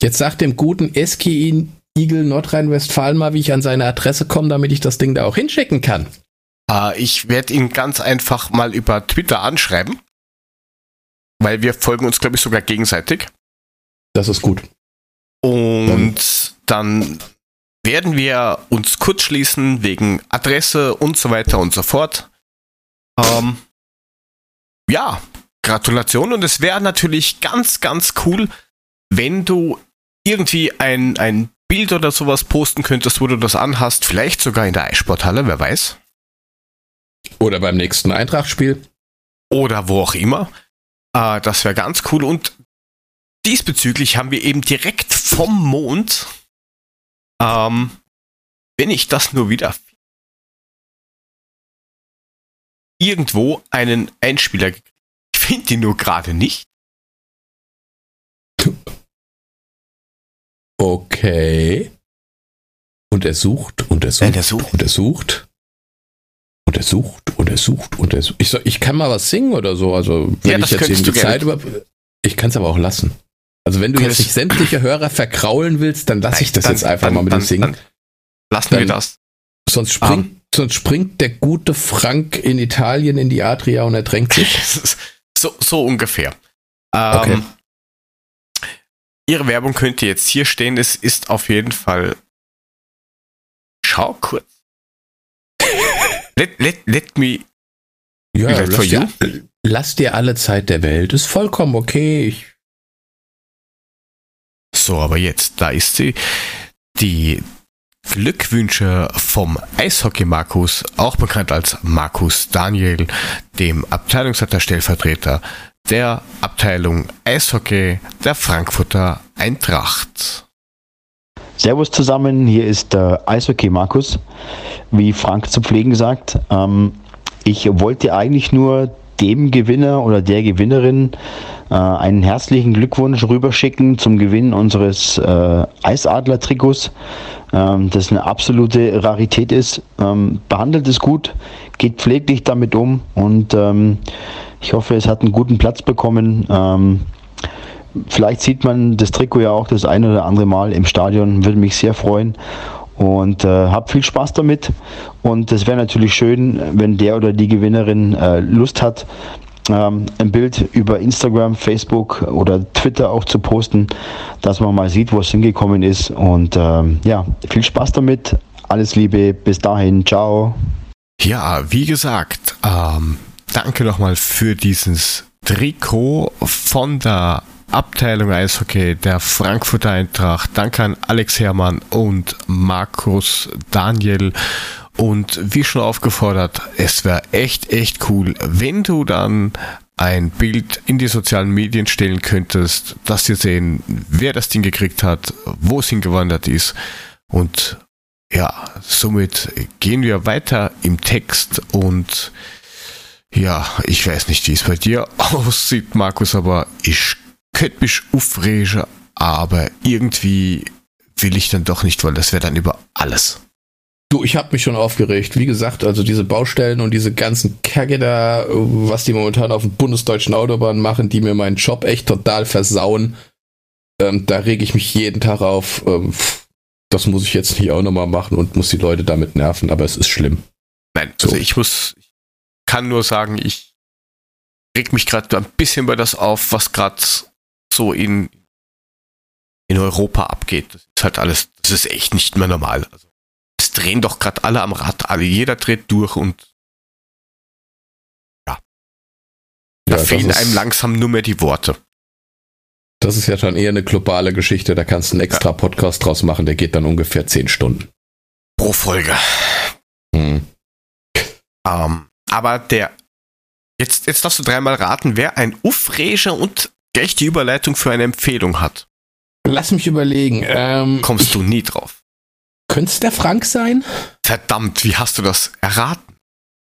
S3: Jetzt sagt dem guten SKI Igel Nordrhein-Westfalen mal, wie ich an seine Adresse komme, damit ich das Ding da auch hinschicken kann.
S2: Äh, ich werde ihn ganz einfach mal über Twitter anschreiben. Weil wir folgen uns, glaube ich, sogar gegenseitig.
S3: Das ist gut.
S2: Und dann werden wir uns kurz schließen wegen Adresse und so weiter und so fort. Ähm, ja, Gratulation. Und es wäre natürlich ganz, ganz cool, wenn du irgendwie ein, ein Bild oder sowas posten könntest, wo du das anhast, vielleicht sogar in der Eissporthalle, wer weiß.
S3: Oder beim nächsten Eintrachtspiel.
S2: Oder wo auch immer. Äh, das wäre ganz cool. Und diesbezüglich haben wir eben direkt vom Mond, ähm, wenn ich das nur wieder irgendwo einen Einspieler gekriegt. Ich finde ihn nur gerade nicht.
S3: Okay. Und er sucht, und er sucht,
S2: er sucht.
S3: und er sucht. Und er sucht, und er sucht, und er sucht. Ich, soll, ich kann mal was singen oder so. Also, wenn ja, ich jetzt eben die Zeit über. Ich kann es aber auch lassen. Also, wenn du Könntest jetzt nicht sämtliche Hörer verkraulen willst, dann lasse ich das dann, jetzt einfach dann, mal mit dem Singen.
S2: lassen wir das.
S3: Sonst springt, um. sonst springt der gute Frank in Italien in die Adria und ertränkt sich. [LAUGHS]
S2: so, so ungefähr. Ähm, okay. Ihre Werbung könnte jetzt hier stehen. Es ist auf jeden Fall. Schau kurz. Let, let, let me.
S3: Ja, lass dir, lass dir alle Zeit der Welt. Ist vollkommen okay. Ich
S2: so, aber jetzt, da ist sie. Die Glückwünsche vom Eishockey Markus, auch bekannt als Markus Daniel, dem Abteilungsleiter Stellvertreter der Abteilung Eishockey der Frankfurter Eintracht.
S5: Servus zusammen, hier ist der Eishockey Markus, wie Frank zu pflegen sagt. Ähm, ich wollte eigentlich nur dem Gewinner oder der Gewinnerin äh, einen herzlichen Glückwunsch rüberschicken zum Gewinn unseres äh, Eisadler-Trikots, ähm, das eine absolute Rarität ist. Ähm, behandelt es gut, geht pfleglich damit um und ähm, ich hoffe, es hat einen guten Platz bekommen. Vielleicht sieht man das Trikot ja auch das ein oder andere Mal im Stadion, würde mich sehr freuen und äh, habe viel Spaß damit. Und es wäre natürlich schön, wenn der oder die Gewinnerin äh, Lust hat, ähm, ein Bild über Instagram, Facebook oder Twitter auch zu posten, dass man mal sieht, wo es hingekommen ist. Und ähm, ja, viel Spaß damit. Alles Liebe, bis dahin, ciao.
S2: Ja, wie gesagt, ähm, danke nochmal für dieses Trikot von der Abteilung Eishockey der Frankfurter Eintracht. Danke an Alex Hermann und Markus Daniel. Und wie schon aufgefordert, es wäre echt, echt cool, wenn du dann ein Bild in die sozialen Medien stellen könntest, dass wir sehen, wer das Ding gekriegt hat, wo es hingewandert ist. Und ja, somit gehen wir weiter im Text und ja, ich weiß nicht, wie es bei dir [LAUGHS] aussieht, Markus, aber ich könnte mich aufregen, aber irgendwie will ich dann doch nicht, weil das wäre dann über alles.
S3: Du, ich habe mich schon aufgeregt. Wie gesagt, also diese Baustellen und diese ganzen Kacke da, was die momentan auf den bundesdeutschen Autobahnen machen, die mir meinen Job echt total versauen, ähm, da rege ich mich jeden Tag auf. Ähm, das muss ich jetzt nicht auch nochmal machen und muss die Leute damit nerven, aber es ist schlimm.
S2: Nein, also so. ich muss, ich kann nur sagen, ich reg mich gerade ein bisschen über das auf, was gerade so in, in Europa abgeht. Das ist halt alles, das ist echt nicht mehr normal. Also, es drehen doch gerade alle am Rad, alle, jeder dreht durch und ja. Da ja, fehlen einem langsam nur mehr die Worte.
S3: Das ist ja schon eher eine globale Geschichte, da kannst du einen extra. Podcast draus machen, der geht dann ungefähr zehn Stunden.
S2: Pro Folge. Hm. Ähm, aber der, jetzt, jetzt darfst du dreimal raten, wer ein Uffreger und gleich die Überleitung für eine Empfehlung hat.
S3: Lass mich überlegen. Ähm,
S2: Kommst du nie drauf.
S3: Könnte es der Frank sein?
S2: Verdammt, wie hast du das erraten?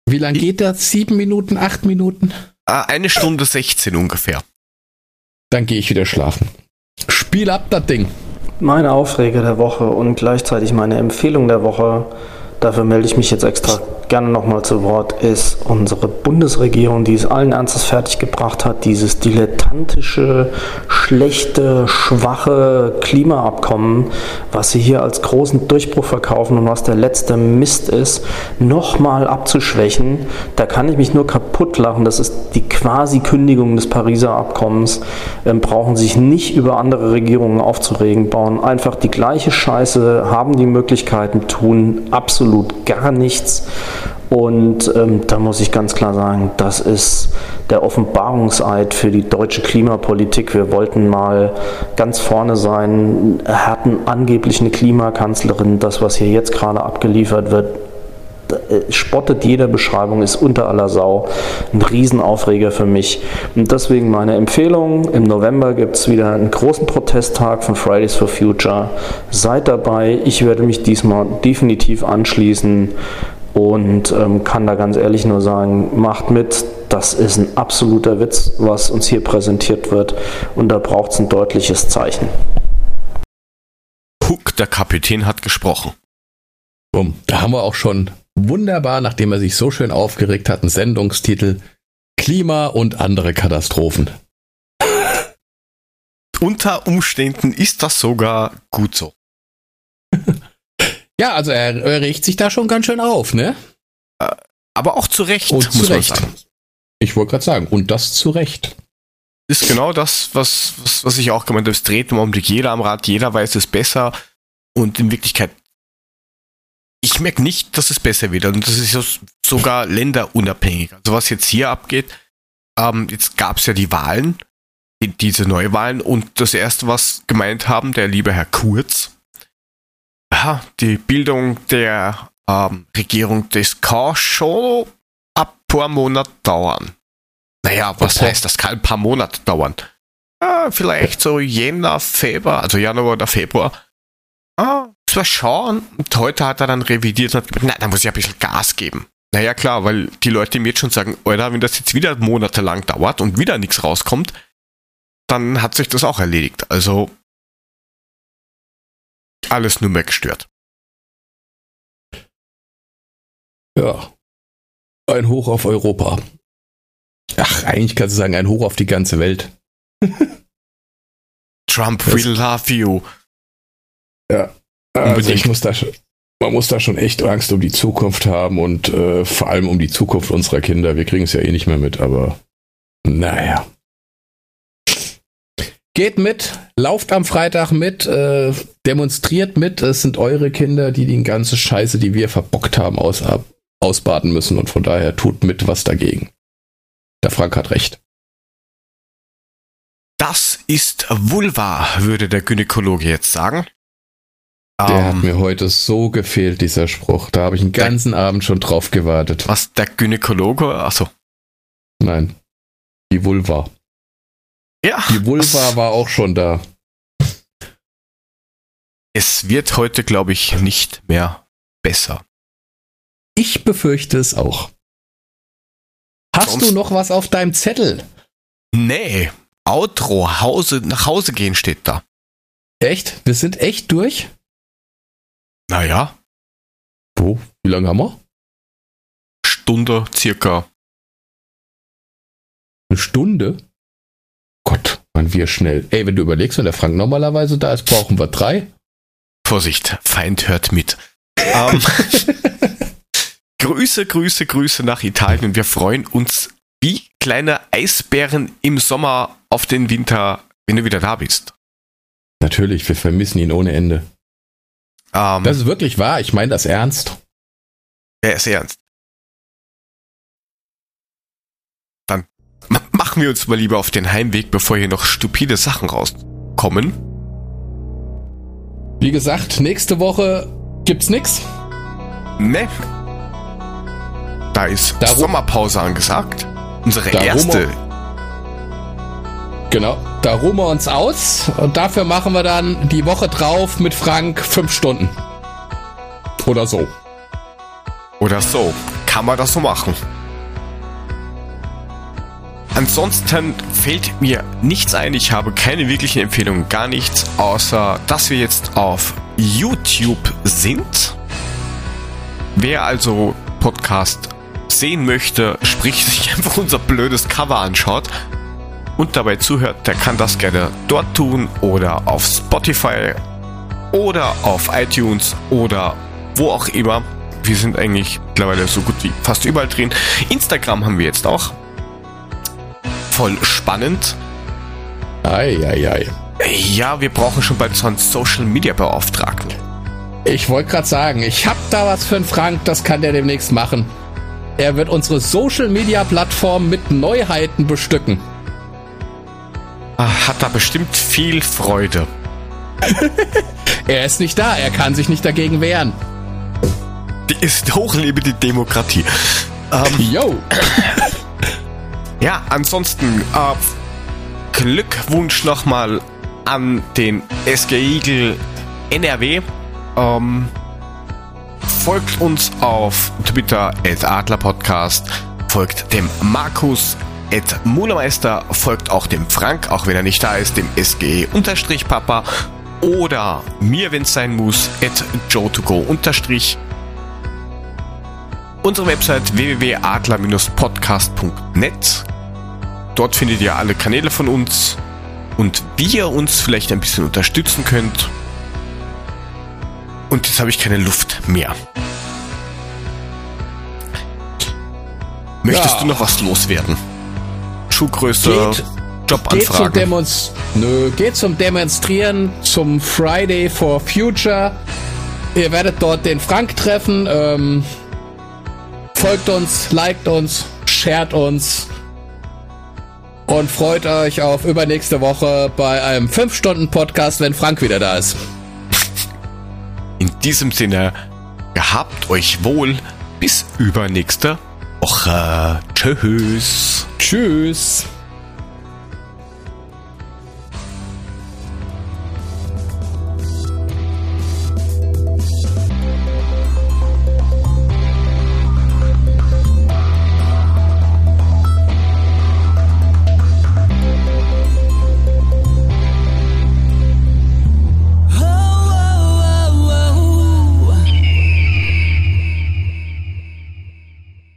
S3: Wie lange geht das? Sieben Minuten, acht Minuten?
S2: Äh, eine Stunde 16 ungefähr.
S3: Dann gehe ich wieder schlafen. Spiel ab das Ding.
S4: Meine Aufreger der Woche und gleichzeitig meine Empfehlung der Woche dafür melde ich mich jetzt extra gerne nochmal zu Wort, ist unsere Bundesregierung, die es allen Ernstes fertiggebracht hat, dieses dilettantische, schlechte, schwache Klimaabkommen, was sie hier als großen Durchbruch verkaufen und was der letzte Mist ist, nochmal abzuschwächen. Da kann ich mich nur kaputt lachen. Das ist die quasi Kündigung des Pariser Abkommens. Ähm, brauchen sich nicht über andere Regierungen aufzuregen, bauen einfach die gleiche Scheiße, haben die Möglichkeiten, tun absolut absolut gar nichts. Und ähm, da muss ich ganz klar sagen, das ist der Offenbarungseid für die deutsche Klimapolitik. Wir wollten mal ganz vorne sein, hatten angeblich eine Klimakanzlerin. Das, was hier jetzt gerade abgeliefert wird, äh, spottet jeder Beschreibung, ist unter aller Sau. Ein Riesenaufreger für mich. Und deswegen meine Empfehlung, im November gibt es wieder einen großen Protesttag von Fridays for Future. Seid dabei, ich werde mich diesmal definitiv anschließen und ähm, kann da ganz ehrlich nur sagen, macht mit. Das ist ein absoluter Witz, was uns hier präsentiert wird und da braucht es ein deutliches Zeichen.
S2: Huck, der Kapitän hat gesprochen.
S3: Bumm, da haben wir auch schon wunderbar, nachdem er sich so schön aufgeregt hat, einen Sendungstitel Klima und andere Katastrophen.
S2: Unter Umständen ist das sogar gut so. [LAUGHS]
S3: ja, also er, er, regt sich da schon ganz schön auf, ne?
S2: Äh, aber auch zu Recht,
S3: und zu Recht. Ich wollte gerade sagen, und das zu Recht.
S2: Ist genau das, was, was, was ich auch gemeint habe. Es dreht im Augenblick jeder am Rad, jeder weiß es besser. Und in Wirklichkeit ich merke nicht, dass es besser wird. Und das ist sogar länderunabhängig. Also was jetzt hier abgeht, ähm, jetzt gab es ja die Wahlen, die, diese Neuwahlen und das erste, was gemeint haben, der liebe Herr Kurz, die Bildung der ähm, Regierung, das kann schon ein paar Monate dauern. Naja, was okay. heißt, das kann ein paar Monate dauern? Ja, vielleicht so Jänner, Februar, also Januar oder Februar. Ah, das war schauen. Und heute hat er dann revidiert und hat gesagt, na, da muss ich ein bisschen Gas geben. naja, klar, weil die Leute mir jetzt schon sagen, Alter, wenn das jetzt wieder monatelang dauert und wieder nichts rauskommt, dann hat sich das auch erledigt. Also alles nur mehr gestört.
S3: Ja. Ein Hoch auf Europa. Ach, eigentlich kannst du sagen, ein Hoch auf die ganze Welt. [LAUGHS]
S2: Trump das will love you.
S3: Ja. Also ich muss da schon, man muss da schon echt Angst um die Zukunft haben und äh, vor allem um die Zukunft unserer Kinder. Wir kriegen es ja eh nicht mehr mit, aber naja. Geht mit, lauft am Freitag mit, äh, demonstriert mit. Es sind eure Kinder, die die ganze Scheiße, die wir verbockt haben, aus, ausbaden müssen. Und von daher tut mit was dagegen. Der Frank hat recht.
S2: Das ist Vulva, würde der Gynäkologe jetzt sagen.
S3: Der um, hat ähm, mir heute so gefehlt, dieser Spruch. Da habe ich den ganzen der, Abend schon drauf gewartet.
S2: Was, der Gynäkologe? Achso.
S3: Nein. Die Vulva. Ja. Die Vulva war auch schon da.
S2: Es wird heute, glaube ich, nicht mehr besser.
S3: Ich befürchte es auch. Hast Sonst? du noch was auf deinem Zettel?
S2: Nee. Outro, Hause, nach Hause gehen steht da.
S3: Echt? Wir sind echt durch?
S2: Naja.
S3: Wo? Wie lange haben wir?
S2: Stunde circa.
S3: Eine Stunde? Waren wir schnell. Ey, wenn du überlegst, wenn der Frank normalerweise da ist, brauchen wir drei.
S2: Vorsicht, Feind hört mit. ähm, [LAUGHS] Grüße, Grüße, Grüße nach Italien. Wir freuen uns wie kleine Eisbären im Sommer auf den Winter, wenn du wieder da bist.
S3: Natürlich, wir vermissen ihn ohne Ende. Um, ähm, das ist wirklich wahr, ich meine das ernst.
S2: Er ist ernst. Machen wir uns mal lieber auf den Heimweg, bevor hier noch stupide Sachen rauskommen.
S3: Wie gesagt, nächste Woche gibt's nix.
S2: Ne. Da ist Darum, Sommerpause angesagt. Unsere erste.
S3: genau, da ruhen wir uns aus und dafür machen wir dann die Woche drauf mit Frank fünf Stunden. Oder so.
S2: Oder so. Kann man das so machen. Ansonsten fällt mir nichts ein. Ich habe keine wirklichen Empfehlungen, gar nichts, außer dass wir jetzt auf YouTube sind. Wer also Podcast sehen möchte, sprich [LAUGHS] sich einfach unser blödes Cover anschaut und dabei zuhört, der kann das gerne dort tun oder auf Spotify oder auf iTunes oder wo auch immer. Wir sind eigentlich mittlerweile so gut wie fast überall drin. Instagram haben wir jetzt auch voll spannend.
S3: Eieiei. Ei,
S2: ei. Ja, wir brauchen schon bald so einen Social Media Beauftragten.
S3: Ich wollte gerade sagen, ich hab da was für einen Frank, das kann der demnächst machen. Er wird unsere Social Media Plattform mit Neuheiten bestücken.
S2: Ach, hat da bestimmt viel Freude. [LAUGHS]
S3: er ist nicht da, er kann sich nicht dagegen wehren.
S2: Die ist hochlebe die Demokratie.
S3: Ähm, Yo. [COUGHS]
S2: Ja, ansonsten äh, Glückwunsch nochmal an den SG Eagle NRW. Ähm, folgt uns auf Twitter at Adler Podcast, folgt dem Markus at Mulemeister, folgt auch dem Frank, auch wenn er nicht da ist, dem SGE unterstrich Papa oder mir, wenn es sein muss, at Joe2go unterstrich. Unsere Website www.adler-podcast.net Dort findet ihr alle Kanäle von uns und wie ihr uns vielleicht ein bisschen unterstützen könnt. Und jetzt habe ich keine Luft mehr. Möchtest ja. du noch was loswerden? Schuhgröße, geht, Jobanfragen?
S3: Geht zum, Nö, geht zum Demonstrieren zum Friday for Future. Ihr werdet dort den Frank treffen. Ähm, folgt uns, liked uns, shared uns und freut euch auf übernächste Woche bei einem 5-Stunden-Podcast, wenn Frank wieder da ist.
S2: In diesem Sinne, gehabt euch wohl. Bis übernächste Woche. Tschüss.
S3: Tschüss.